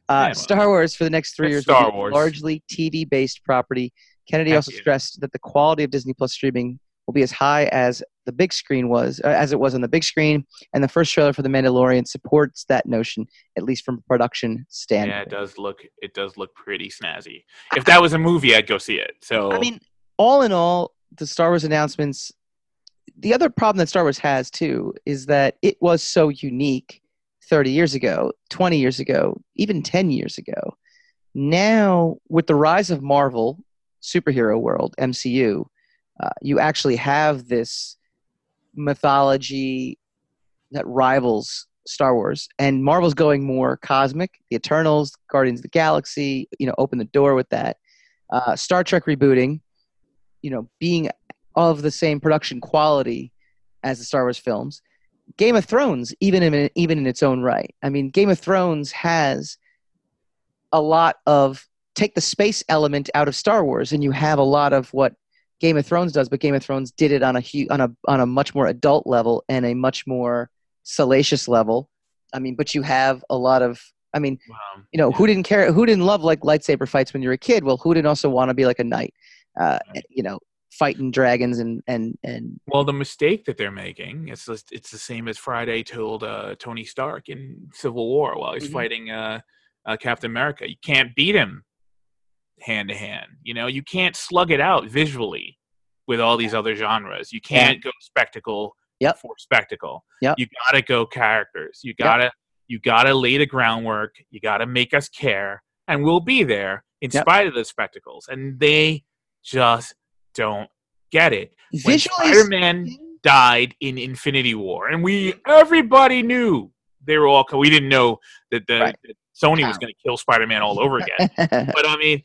Uh, Star Wars for the next three years will Star be Wars. largely TV based property. Kennedy Heck also yeah. stressed that the quality of Disney Plus streaming will be as high as the big screen was, uh, as it was on the big screen. And the first trailer for The Mandalorian supports that notion, at least from a production standpoint. Yeah, it does look it does look pretty snazzy. If that was a movie, I'd go see it. So I mean, all in all, the Star Wars announcements. The other problem that Star Wars has too is that it was so unique 30 years ago, 20 years ago, even 10 years ago. Now, with the rise of Marvel, superhero world, MCU, uh, you actually have this mythology that rivals Star Wars, and Marvel's going more cosmic. The Eternals, Guardians of the Galaxy, you know, open the door with that. Uh, Star Trek rebooting, you know, being of the same production quality as the Star Wars films. Game of Thrones, even in even in its own right. I mean, Game of Thrones has a lot of take the space element out of Star Wars, and you have a lot of what Game of Thrones does. But Game of Thrones did it on a hu- on a on a much more adult level and a much more salacious level. I mean, but you have a lot of. I mean, wow. you know, who didn't care? Who didn't love like lightsaber fights when you were a kid? Well, who didn't also want to be like a knight? Uh, you know, fighting dragons and and and Well, the mistake that they're making it's just, it's the same as Friday told uh, Tony Stark in Civil War while he's Mhm. fighting uh, uh, Captain America. You can't beat him hand to hand. You know, you can't slug it out visually with all these other genres. You can't go spectacle Yep. for spectacle. Yep. You gotta go characters. You gotta you gotta lay the groundwork. You gotta make us care, and we'll be there in Yep. spite of the spectacles. And they just don't get it when visually. Spider-Man died in Infinity War, and we everybody knew they were all. We didn't know that the Right. that Sony was going to kill Spider-Man all over again. but I mean,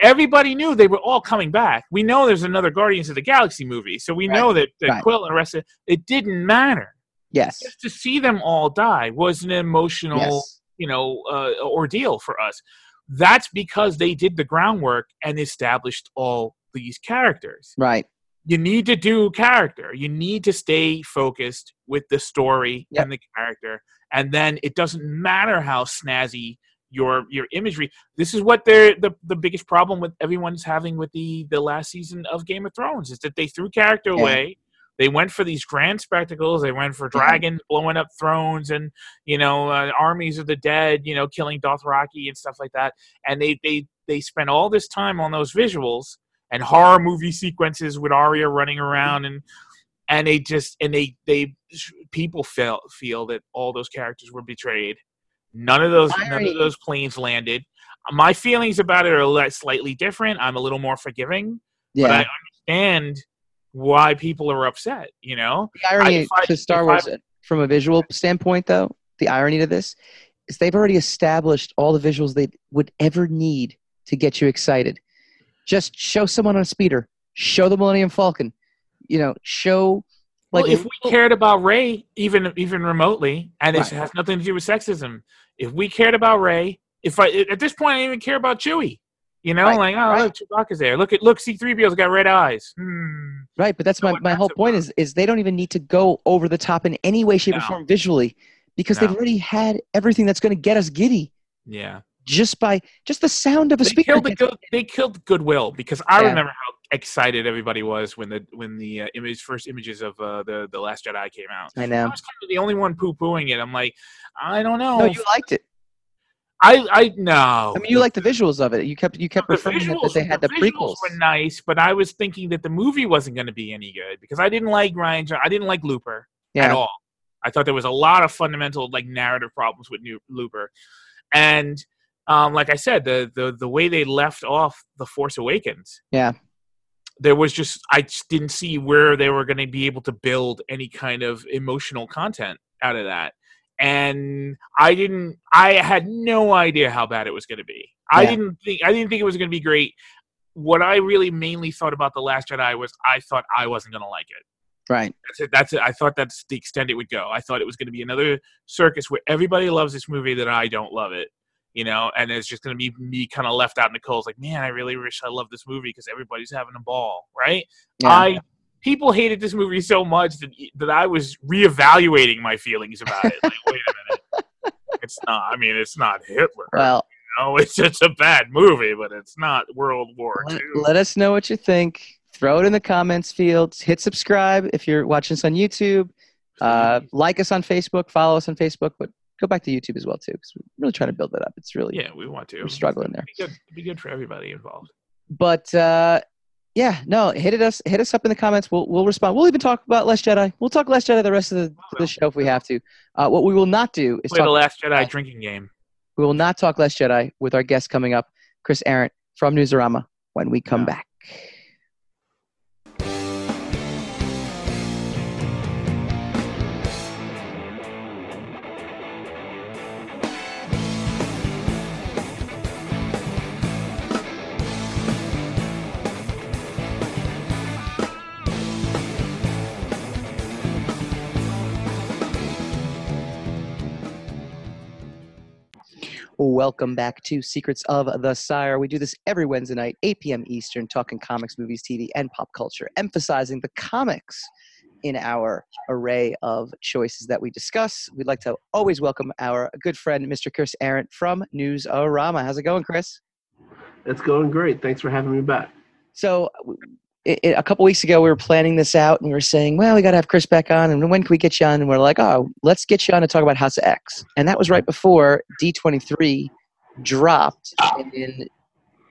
everybody knew they were all coming back. We know there's another Guardians of the Galaxy movie, so we Right. know that, that Right. Quill and the rest of it didn't matter. yes. Just to see them all die was an emotional Yes. you know uh, ordeal for us that's because they did the groundwork and established all these characters. Right. you need to do character. You need to stay focused with the story Yep. and the character. And then it doesn't matter how snazzy your your imagery. This is what they're the, the biggest problem with everyone's having with the the last season of game of thrones is that they threw character away they went for these grand spectacles they went for Yeah. dragons blowing up thrones and you know uh, armies of the dead you know killing dothraki and stuff like that and they they they spent all this time on those visuals and horror movie sequences with Arya running around and and they just and they they people feel feel that all those characters were betrayed. None of those none of those planes landed. My feelings about it are slightly different. I'm a little more forgiving, Yeah. but I understand why people are upset. You know, the irony I- to Star Wars I- from a visual standpoint, though, the irony to this is they've already established all the visuals they would ever need to get you excited. Just show someone on a speeder, show the Millennium Falcon, you know, show Like well, if we cared about Rey, even even remotely, and it has nothing to do with sexism, if we cared about Rey, if I at this point I don't even care about Chewie, you know, Right, like oh right. look, Chewbacca's there. Look at look, C three PO's got red eyes. Hmm. Right, but that's know my, my whole point is is they don't even need to go over the top in any way, shape, or form visually because they've already had everything that's going to get us giddy Yeah, just by just the sound of a they speaker. killed the gets- good, they killed goodwill because I Yeah. remember how excited everybody was when the when the uh, image first images of uh, the the Last Jedi came out. I know. I was kind of the only one poo pooing it. I'm like, I don't know. No, you liked it. I I no. I mean, you like the visuals of it. You kept you kept the referring to it visuals, that they had the, visuals prequels. were nice, but I was thinking that the movie wasn't going to be any good because I didn't like Rian. I didn't like Looper at all. I thought there was a lot of fundamental like narrative problems with New Looper, and um, like I said, the the the way they left off the Force Awakens, Yeah. there was just I just didn't see where they were going to be able to build any kind of emotional content out of that. And I didn't. I had no idea how bad it was going to be. I didn't think. I didn't think it was going to be great. What I really mainly thought about the Last Jedi was I thought I wasn't going to like it. right. That's it. That's it. I thought that's the extent it would go. I thought it was going to be another circus where everybody loves this movie that I don't love it. You know, and it's just going to be me kind of left out in the cold. Like, man, I really wish I loved this movie because everybody's having a ball, right? Yeah. I people hated this movie so much that that I was reevaluating my feelings about it. Like, wait a minute, it's not. I mean, it's not Hitler. well, you know, it's just a bad movie, but it's not World War let, II. let us know what you think. Throw it in the comments field. Hit subscribe if you're watching us on YouTube. Uh, like us on Facebook. Follow us on Facebook. But go back to YouTube as well too, because we're really trying to build that up. It's really yeah, we want to. we're struggling there. It'd be good, it'd be good for everybody involved. but uh yeah no hit it us hit us up in the comments. We'll we'll respond. We'll even talk about less jedi. We'll talk less jedi the rest of the, the show if we have to. Uh what we will not do is Play the talk Last Jedi drinking game. we will not talk less jedi with our guest coming up chris Arrant from newsarama when we come back Welcome back to Secrets of the Sire. We do this every Wednesday night, 8 p.m. Eastern, talking comics, movies, TV, and pop culture, emphasizing the comics in our array of choices that we discuss. We'd like to always welcome our good friend, Mr. Chris Arrant from Newsarama. How's it going, Chris? It's going great. Thanks for having me back. So, i i a couple weeks ago, we were planning this out, and we were saying, "Well, we got to have Chris back on, and when can we get you on?" And we're like, "Oh, let's get you on to talk about House of X." And that was right before D23 dropped and then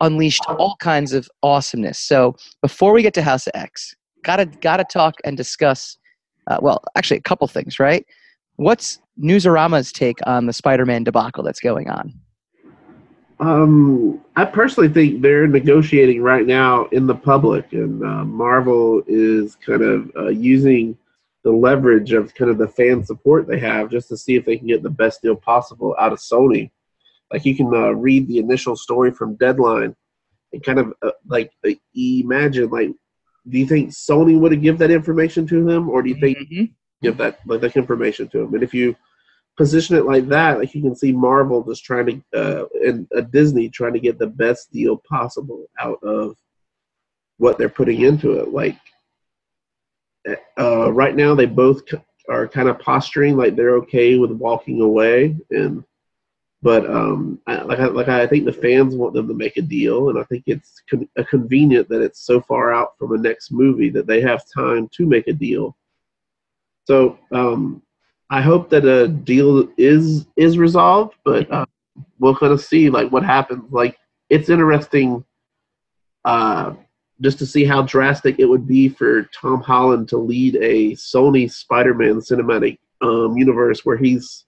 unleashed all kinds of awesomeness. So, before we get to House of X, gotta gotta talk and discuss. Uh, well, actually, a couple things, right? What's Newsarama's take on the Spider-Man debacle that's going on? Um, I personally think they're negotiating right now in the public, and uh, Marvel is kind of uh, using the leverage of kind of the fan support they have just to see if they can get the best deal possible out of Sony. Like you can uh, read the initial story from Deadline and kind of uh, like uh, imagine like, do you think Sony would have give that information to them, or do you think give that like that information to them. And if you position it like that, like you can see Marvel just trying to uh, and uh, Disney trying to get the best deal possible out of what they're putting into it. Like uh, right now, they both are kind of posturing like they're okay with walking away, and but um, I, like I, like I think the fans want them to make a deal, and I think it's con- uh, convenient that it's so far out from the next movie that they have time to make a deal. So um, I hope that a deal is is resolved, but uh, we'll kind of see like what happens. Like it's interesting uh, just to see how drastic it would be for Tom Holland to lead a Sony Spider-Man cinematic um, universe where he's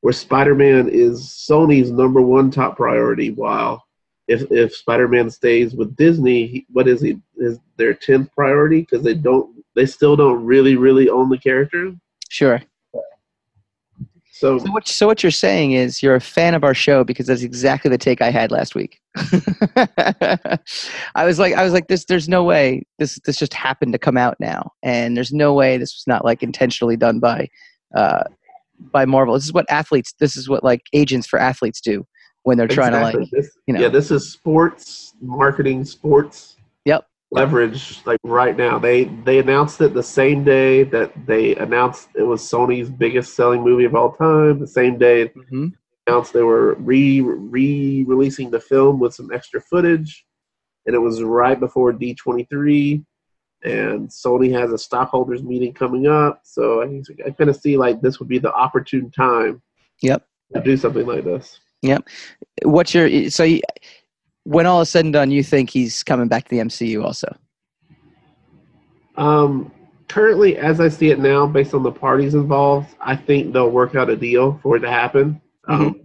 where Spider-Man is Sony's number one top priority, while if if Spider-Man stays with Disney, what is he is their tenth priority because they don't they still don't really really own the character. Sure. So So what, so what you're saying is you're a fan of our show because that's exactly the take I had last week. I was like, I was like, this. There's no way this this just happened to come out now, and there's no way this was not like intentionally done by uh, by Marvel. This is what athletes. This is what like agents for athletes do when they're trying to like. This- you know. yeah, this is sports marketing, sports Yep. Leverage. Like right now, they they announced it the same day that they announced it was Sony's biggest selling movie of all time. The same day Mhm. announced they were re re releasing the film with some extra footage, and it was right before D twenty three. And Sony has a stockholders meeting coming up, so I, I kind of see like this would be the opportune time Yep. to do something like this. Yep. What's your so? You, when all is said and done, you think he's coming back to the MCU also? Um, currently, as I see it now, based on the parties involved, I think they'll work out a deal for it to happen. Um,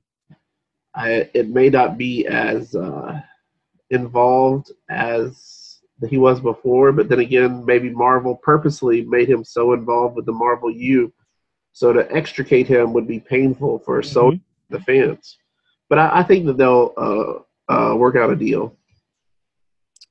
I, it may not be as uh, involved as he was before, but then again, maybe Marvel purposely made him so involved with the Marvel U, so to extricate him would be painful for so the fans. But I, I think that they'll uh, uh, work out a deal.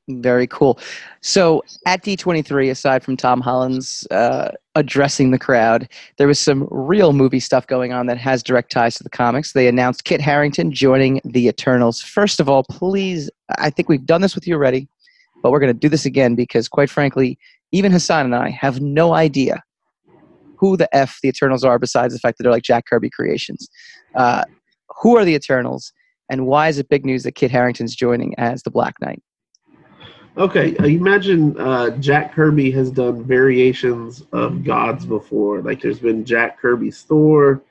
Very cool. So at D23, aside from Tom Holland's uh, addressing the crowd, there was some real movie stuff going on that has direct ties to the comics. They announced Kit Harington joining the Eternals. First of all, please, I think we've done this with you already, but we're going to do this again because, quite frankly, even Hassan and I have no idea who the F the Eternals are besides the fact that they're like Jack Kirby creations. Uh, who are the Eternals, and why is it big news that Kit Harington's joining as the Black Knight? Okay, uh, imagine uh, Jack Kirby has done variations of gods before. Like there's been Jack Kirby's Thor.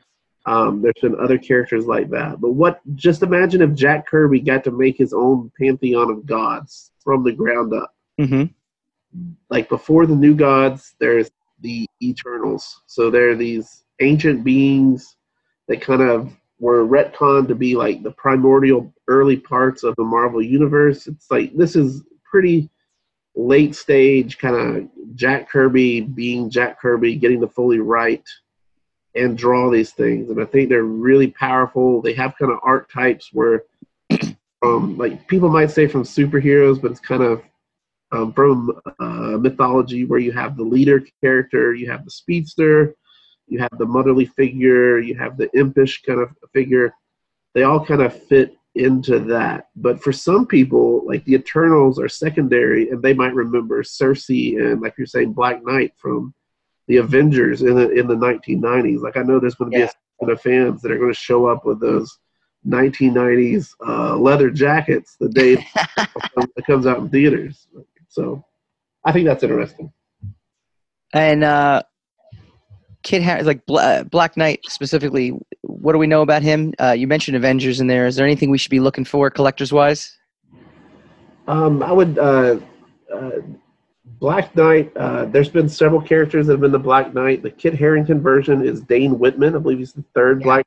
Um, there's been other characters like that. But what? Just imagine if Jack Kirby got to make his own pantheon of gods from the ground up. Mm-hmm. Like before the new gods, there's the Eternals. So they're these ancient beings that kind of were retconned to be like the primordial early parts of the Marvel universe. It's like this is pretty late stage kind of Jack Kirby being Jack Kirby, getting the fully right and draw these things. And I think they're really powerful. They have kind of archetypes where, um, like people might say from superheroes, but it's kind of um, from uh, mythology where you have the leader character, you have the speedster, you have the motherly figure, you have the impish kind of figure. They all kind of fit into that. But for some people, like the Eternals are secondary, and they might remember Sersi and, like you're saying, Black Knight from the Avengers in the in the 1990s. Like I know there's going to be a set of fans that are going to show up with those 1990s uh, leather jackets the day it comes out in theaters. So I think that's interesting. And uh, Kid Har- like Bla- Black Knight specifically, what do we know about him? Uh, you mentioned Avengers in there. Is there anything we should be looking for collectors wise? Um, I would uh, uh, Black Knight. Uh, there's been several characters that have been the Black Knight. The Kit Harington version is Dane Whitman. I believe he's the third Yeah. Black.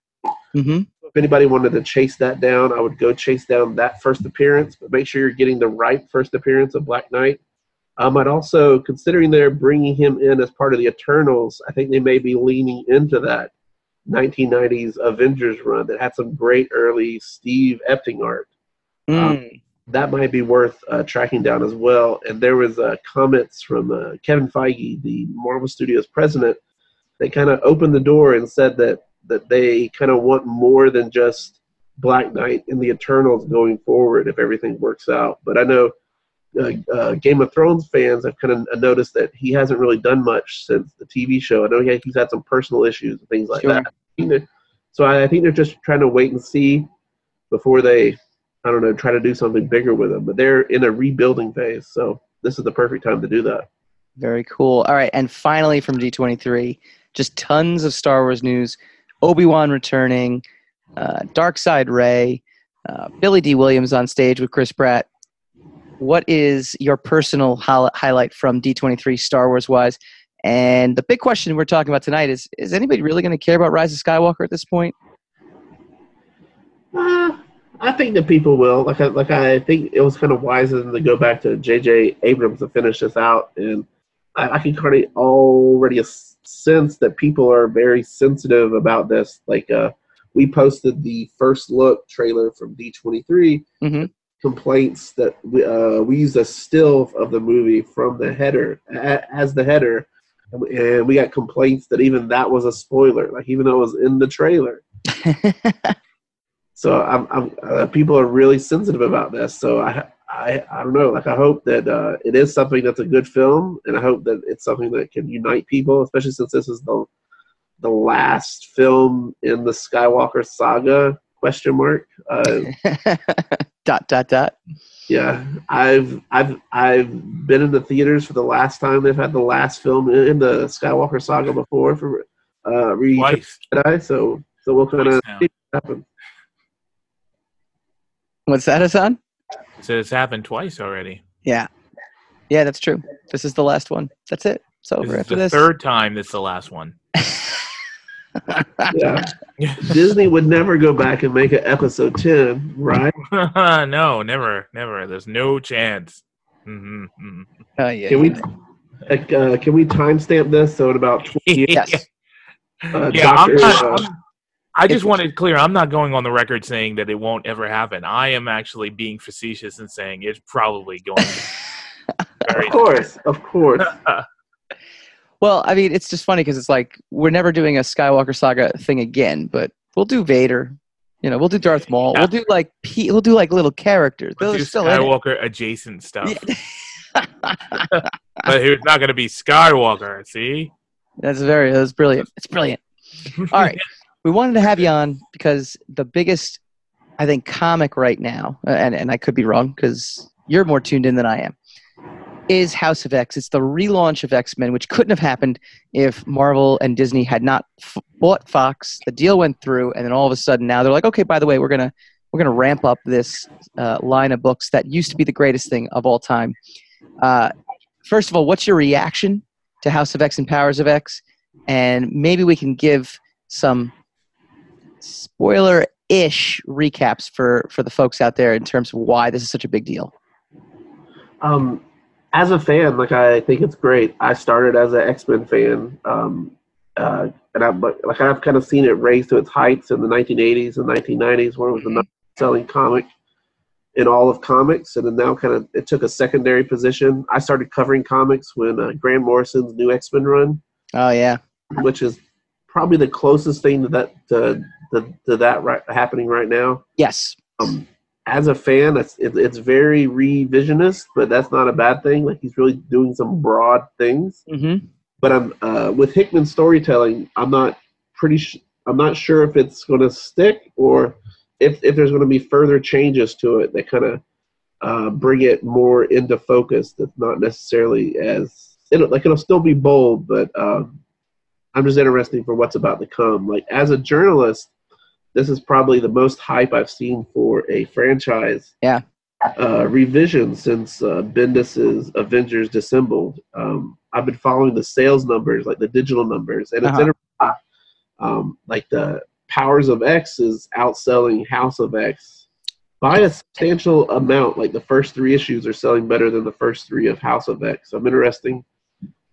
Mm-hmm. If anybody wanted to chase that down, I would go chase down that first appearance. But make sure you're getting the right first appearance of Black Knight. Um, I'd also, considering they're bringing him in as part of the Eternals, I think they may be leaning into that 1990s Avengers run that had some great early Steve Epting art Mm. that might be worth uh, tracking down as well. And there was uh, comments from uh, Kevin Feige, the Marvel Studios president, that kind of opened the door and said that that they kind of want more than just Black Knight and the Eternals going forward if everything works out. But I know uh, uh, Game of Thrones fans have kind of noticed that he hasn't really done much since the TV show. I know he- he's had some personal issues and things like Sure. that. So I I think they're just trying to wait and see before they I don't know, try to do something bigger with them. But they're in a rebuilding phase, so this is the perfect time to do that. Very cool. All right, and finally from D23, just tons of Star Wars news. Obi Wan returning, uh, Dark Side Rey, uh, Billy Dee Williams on stage with Chris Pratt. What is your personal highlight from D23 Star Wars wise? And the big question we're talking about tonight is: Is anybody really going to care about Rise of Skywalker at this point? Uh, I think that people will. Like, I, like I think it was kind of wise of them to go back to J.J. Abrams to finish this out, and I, I can kind of already sense that people are very sensitive about this. Like, uh, we posted the first look trailer from D23 Mhm. Complaints that we, uh, we used a still of the movie from the header as the header, and we, got complaints that even that was a spoiler, like even though it was in the trailer. So I'm, I'm uh, people are really sensitive about this. So I, I, I don't know. Like I hope that uh, it is something that's a good film, and I hope that it's something that can unite people, especially since this is the the last film in the Skywalker saga. Question mark. Uh, dot dot dot. yeah, I've I've I've been in the theaters for the last time they've had the last film in, in the Skywalker saga before for uh, Re Twice. Jedi. So so we'll kind of Twice now. see what happens. What's that, Hassan? So it's happened twice already. Yeah, yeah, that's true. This is the last one. That's it. It's This over is after the this. third time. That's the last one. Yeah. Disney would never go back and make an episode 10, right? no, never, never. There's no chance. hmm Oh yeah. Can we yeah. like, uh, can we timestamp this so in about 20 years? Yes. Uh, yeah, I'm Dr. not, uh, I'm- I just wanted to clear. I'm not going on the record saying that it won't ever happen. I am actually being facetious and saying it's probably going. to of course, of course. Well, I mean, it's just funny because it's like we're never doing a Skywalker saga thing again, but we'll do Vader. You know, we'll do Darth Maul. Yeah. We'll do like P- we'll do like little characters. We'll They're do still. Skywalker adjacent stuff, Yeah. but it's not going to be Skywalker. See? That's very that's brilliant. It's brilliant. All right. We wanted to have you on because the biggest, I think, comic right now, and, and I could be wrong because you're more tuned in than I am, is House of X. It's the relaunch of X Men, which couldn't have happened if Marvel and Disney had not f- bought Fox. The deal went through, and then all of a sudden now they're like, okay, by the way, we're gonna we're gonna ramp up this uh, line of books that used to be the greatest thing of all time. Uh, first of all, what's your reaction to House of X and Powers of X? And maybe we can give some spoiler-ish recaps for for the folks out there in terms of why this is such a big deal. Um, as a fan, like I think it's great. I started as an X Men fan, um, uh, and I but like I've kind of seen it raise to its heights in the 1980s and 1990s, where it was the number selling comic in all of comics, and then now kind of it took a secondary position. I started covering comics when uh, Grant Morrison's New X Men run, Oh yeah, which is probably the closest thing to that to, to, to that right, happening right now yes, um, as a fan, it's it, it's very revisionist, but that's not a bad thing. Like he's really doing some broad things. hmm But I'm uh, with Hickman's storytelling. I'm not pretty. Sh- I'm not sure if it's going to stick or if if there's going to be further changes to it that kind of uh, bring it more into focus. That's not necessarily as it'll like it'll still be bold, but um, I'm just interested for what's about to come. Like as a journalist, this is probably the most hype I've seen for a franchise. Yeah. Uh, revision since uh, Bendis's Avengers Dissembled. Um, I've been following the sales numbers, like the digital numbers, and it's Uh-huh. interesting. Um, like the Powers of X is outselling House of X by a substantial amount. Like the first three issues are selling better than the first three of House of X. So I'm interesting.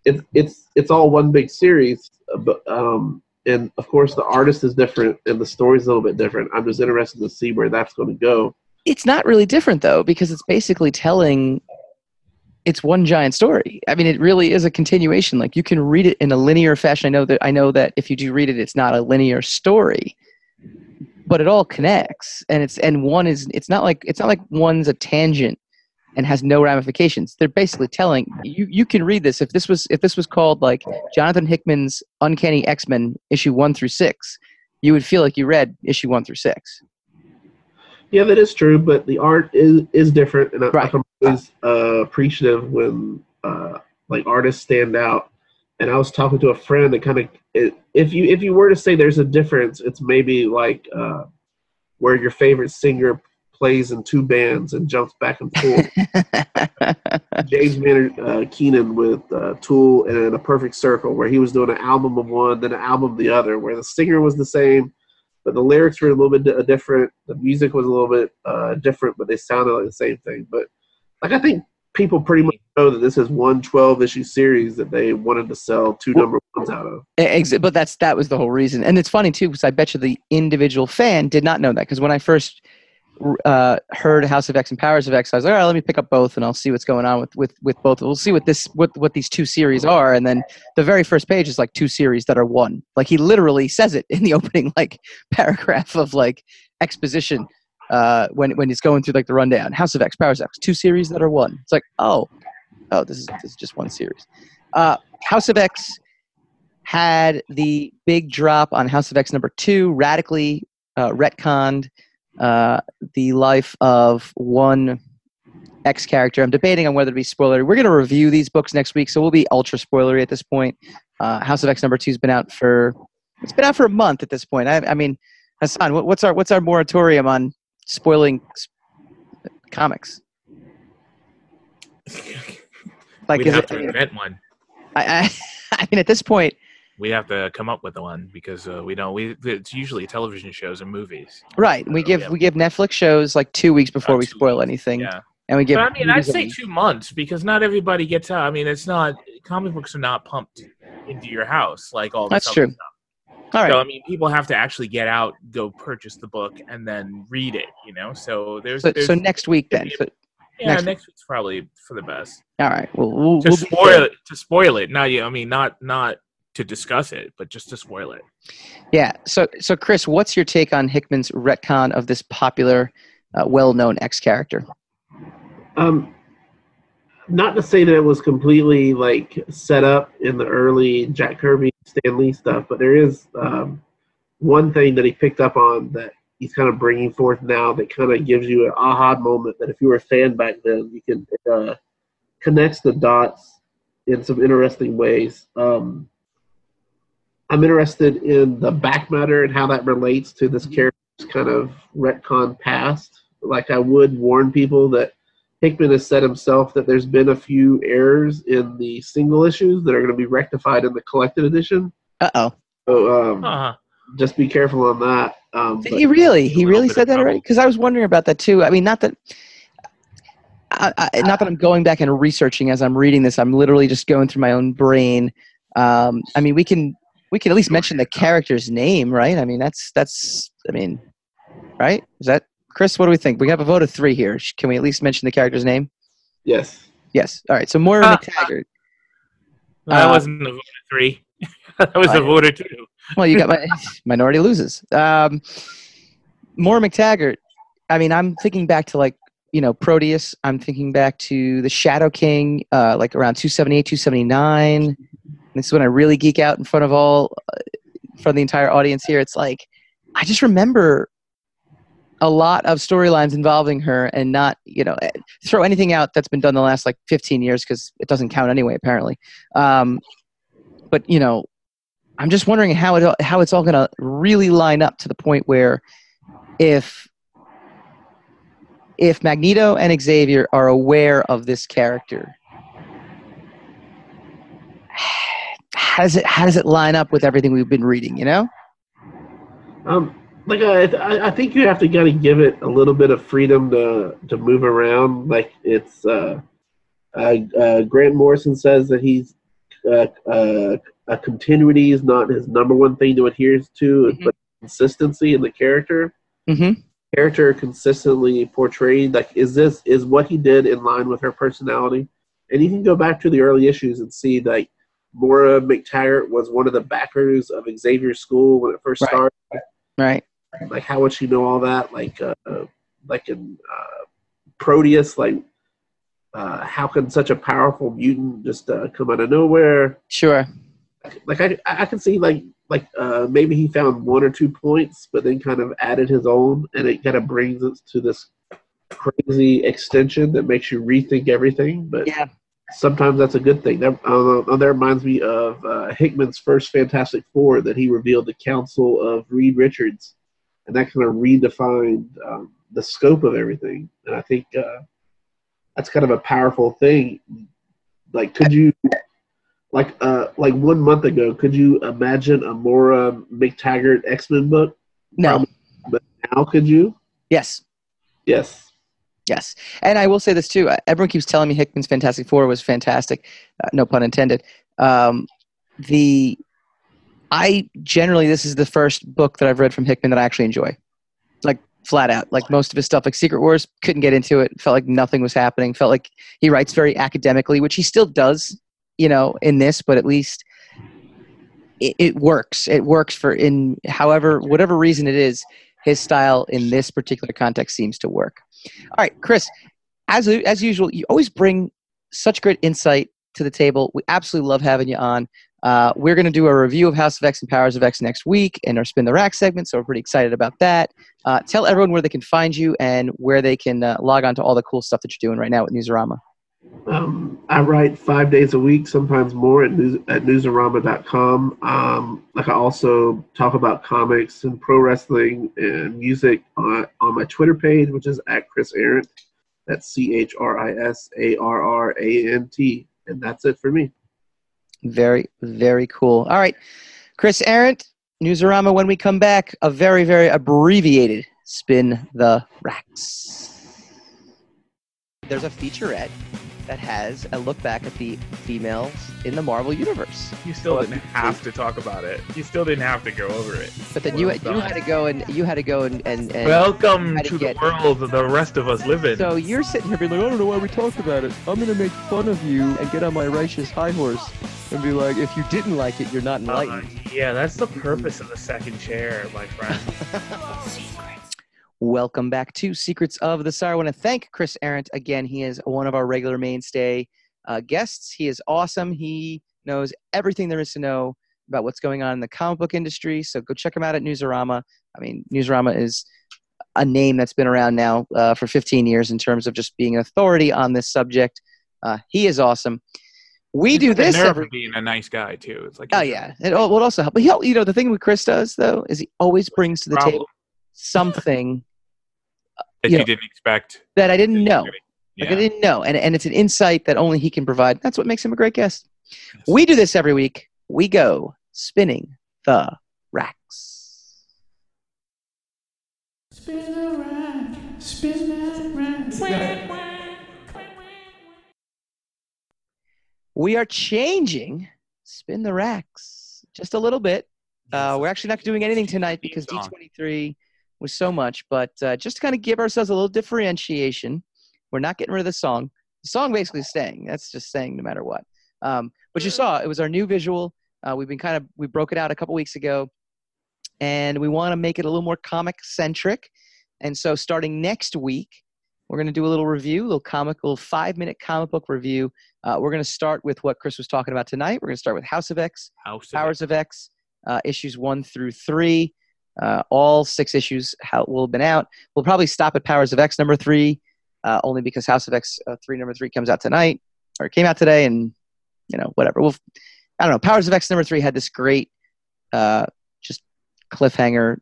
It's it's it's all one big series, uh, but um, and of course the artist is different and the story's a little bit different. I'm just interested to see where that's going to go. it's not really different though because it's basically telling. It's one giant story. I mean, it really is a continuation. Like you can read it in a linear fashion. I know that I know that if you do read it, it's not a linear story, but it all connects. And it's and one is it's not like it's not like one's a tangent and has no ramifications. They're basically telling you you can read this if this was if this was called like Jonathan Hickman's Uncanny X Men issue one through six, you would feel like you read issue one through six. Yeah, that is true, but the art is is different, and I, Right. I'm always uh, appreciative when uh, like artists stand out. And I was talking to a friend that kind of if you if you were to say there's a difference, it's maybe like uh, where your favorite singer plays in two bands and jumps back and forth. James Maynard uh, Keenan with uh, Tool and in A Perfect Circle, where he was doing an album of one, then an album of the other, where the singer was the same, but the lyrics were a little bit different. The music was a little bit uh, different, but they sounded like the same thing. But like I think people pretty much know that this is one 12 issue series that they wanted to sell two number ones out of. But that's that was the whole reason, and it's funny too because I bet you the individual fan did not know that because when I first uh, heard House of X and Powers of X, I was like, all right, let me pick up both and I'll see what's going on with with with both. We'll see what this what what these two series are, and then the very first page is like two series that are one. Like he literally says it in the opening like paragraph of like exposition uh, when when he's going through like the rundown. House of X, Powers of X, two series that are one. It's like oh oh this is this is just one series. Uh, House of X had the big drop on House of X number two, radically uh, retconned uh, the life of one X character. I'm debating on whether to be spoilery. We're going to review these books next week, so we'll be ultra spoilery at this point. Uh, House of X number two's been out for it's been out for a month at this point. I, I mean, Hassan, what, what's our what's our moratorium on spoiling s- comics? Like, We'd have it, to invent one. I, I, I mean, at this point, We have to come up with one because uh, we don't. We it's usually television shows and movies. right? We So, give yeah. we give Netflix shows like two weeks before Uh, we spoil weeks, anything, Yeah, and we give. but I mean, I'd say two months because not everybody gets out. I mean, it's not comic books are not pumped into your house like all. That's true. Stuff. All right. So I mean, people have to actually get out, go purchase the book, and then read it. You know, so there's, So, there's so next week then. So, yeah, next next, week's probably for the best. all right. Well, we'll, To we'll spoil it, to spoil it. Not you. I mean, not not to discuss it, but just to spoil it. Yeah. So, so Chris, what's your take on Hickman's retcon of this popular, uh, well-known X character? Um, not to say that it was completely like set up in the early Jack Kirby, Stan Lee stuff, but there is um, one thing that he picked up on that he's kind of bringing forth now that kind of gives you an aha moment that if you were a fan back then, you can uh, connects the dots in some interesting ways. Um, I'm interested in the back matter and how that relates to this character's kind of retcon past. Like I would warn people that Hickman has said himself that there's been a few errors in the single issues that are going to be rectified in the collected edition. Uh oh. So um, Uh-huh. just be careful on that. Um, Did he really? He really said that already? Because I was wondering about that too. I mean, not that. I, I, not that I'm going back and researching as I'm reading this. I'm literally just going through my own brain. Um, I mean, we can we can at least mention the character's name, right? I mean, that's that's. I mean, right? Is that Chris? What do we think? We have a vote of three here. Can we at least mention the character's name? yes. Yes. All right. So Moira Ah. McTaggart. That Uh, wasn't a vote of three. that was I- a vote of two. Well, you got my minority loses. Um, Moira McTaggart. I mean, I'm thinking back to like you know Proteus. I'm thinking back to the Shadow King, uh, like around 278, 279. This is when I really geek out in front of all, uh, front the entire audience here. It's like I just remember a lot of storylines involving her, and not you know eh, throw anything out that's been done the last like 15 years because it doesn't count anyway, apparently. Um, but you know, I'm just wondering how it how it's all going to really line up to the point where if if Magneto and Xavier are aware of this character, how does it how does it line up with everything we've been reading? You know? Um, like I, I- think you have to kind of give it a little bit of freedom to to move around. Like it's uh, uh, uh, Grant Morrison says that he's uh, uh, a continuity is not his number one thing to adhere to, Mhm. but consistency in the character. Mm-hmm. Character consistently portrayed. Like is this is what he did in line with her personality? And you can go back to the early issues and see like Moira McTaggart was one of the backers of Xavier School when it first Right. started Right. like how would she know all that like uh, like in uh, proteus like uh, how can such a powerful mutant just uh, come out of nowhere Sure. like i i can see like like uh, maybe he found one or two points but then kind of added his own and it kind of brings us to this crazy extension that makes you rethink everything but Yeah. Sometimes that's a good thing. That, uh, that reminds me of uh, hickman's first fantastic four that he revealed the council of reed richards and that kind of redefined um, the scope of everything. And i think uh, that's kind of a powerful thing. Like could you like uh like one month ago could you imagine a Moira mctaggart x-men book? No. But now could you? Yes. yes Yes, and I will say this too. uh, Everyone keeps telling me Hickman's Fantastic Four was fantastic. Uh, no pun intended. Um, the I generally this is the first book that I've read from Hickman that I actually enjoy, like flat out. Like most of his stuff, like Secret Wars, couldn't get into it. Felt like nothing was happening. Felt like he writes very academically, which he still does, you know, in this. But at least it, it works. It works for in however whatever reason it is. His style in this particular context seems to work. All right, Chris, as as usual, you always bring such great insight to the table. We absolutely love having you on. Uh, we're going to do a review of House of X and Powers of X next week in our Spin the Rack segment, so we're pretty excited about that. Uh, tell everyone where they can find you and where they can uh, log on to all the cool stuff that you're doing right now with Newsarama. Um, I write five days a week, sometimes more, at, news, at newsarama.com. Um, like I also talk about comics and pro wrestling and music on, on my Twitter page, which is at Chris Arrant. That's C H R I S A R R A N T. And that's it for me. Very, very cool. All right, Chris Arrant, Newsarama. When we come back, a very, very abbreviated spin the racks. There's a featurette that has a look back at the females in the Marvel universe. You still Well, didn't have to talk about it. You still didn't have to go over it. But then you Well you done. had to go and you had to go and and, and Welcome to to get- the world that the rest of us live in. so you're sitting here being like, I don't know why we talked about it. I'm gonna make fun of you and get on my righteous high horse and be like, if you didn't like it, you're not Uh, enlightened. yeah, that's the purpose of the second chair, my friend. Welcome back to Secrets of the Sire. I want to thank Chris Arrant again. He is one of our regular mainstay uh, guests. He is awesome. He knows everything there is to know about what's going on in the comic book industry. So go check him out at Newsarama. I mean, Newsarama is a name that's been around now uh, for 15 years in terms of just being an authority on this subject. Uh, he is awesome. We do He's got the this every being a nice guy too. It's like Oh yeah, it would also help. But he, you know, the thing with Chris does though is he always brings to the Problem table something that you you know, didn't expect. that I didn't know. Yeah. Like I didn't know, and and it's an insight that only he can provide. That's what makes him a great guest. We do this every week. We go spinning the racks. Spin the rack, spin that rack. We are changing spin the racks just a little bit. Uh, we're actually not doing anything tonight because song. D23 was so much, but uh, just to kind of give ourselves a little differentiation, we're not getting rid of the song. The song basically is staying. That's just staying no matter what. Um, but you saw it was our new visual. Uh, we've been kind of we broke it out a couple weeks ago, and we want to make it a little more comic centric. And so starting next week, we're going to do a little review, a little comic, a little five minute comic book review. Uh, we're going to start with what Chris was talking about tonight. We're going to start with House of X, House of Powers of X, uh, issues one through three. Uh, all six issues how, will have been out. We'll probably stop at Powers of X number three, uh, only because House of X uh, three number three comes out tonight, or came out today, and you know whatever. We'll, I don't know. Powers of X number three had this great, uh, just cliffhanger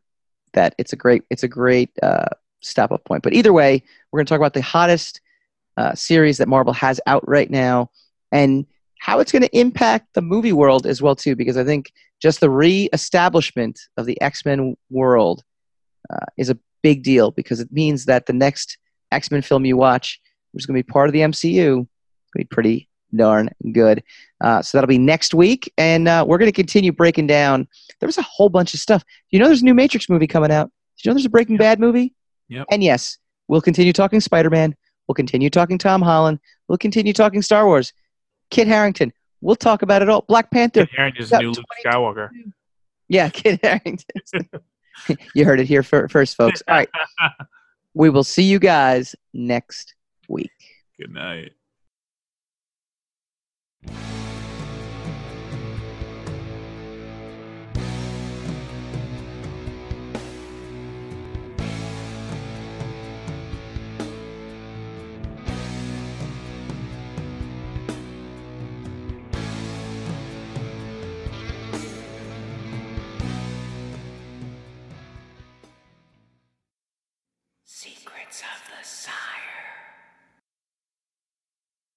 that it's a great, it's a great uh, stop up point. But either way, we're going to talk about the hottest uh, series that Marvel has out right now, and how it's going to impact the movie world as well too. Because I think just the re-establishment of the X-Men world uh, is a big deal because it means that the next X-Men film you watch, which is going to be part of the MCU, is going to be pretty darn good. Uh, so that'll be next week, and uh, we're going to continue breaking down. There was a whole bunch of stuff. You know, there's a new Matrix movie coming out. Did you know there's a Breaking Bad movie? Yep. And yes, we'll continue talking Spider-Man. We'll continue talking Tom Holland. We'll continue talking Star Wars. Kit Harington. We'll talk about it all. Black Panther. Aaron is new Luke Skywalker. Yeah, Kit Harington. you heard it here fir- first, folks. All right. We will see you guys next week. Good night. Sire.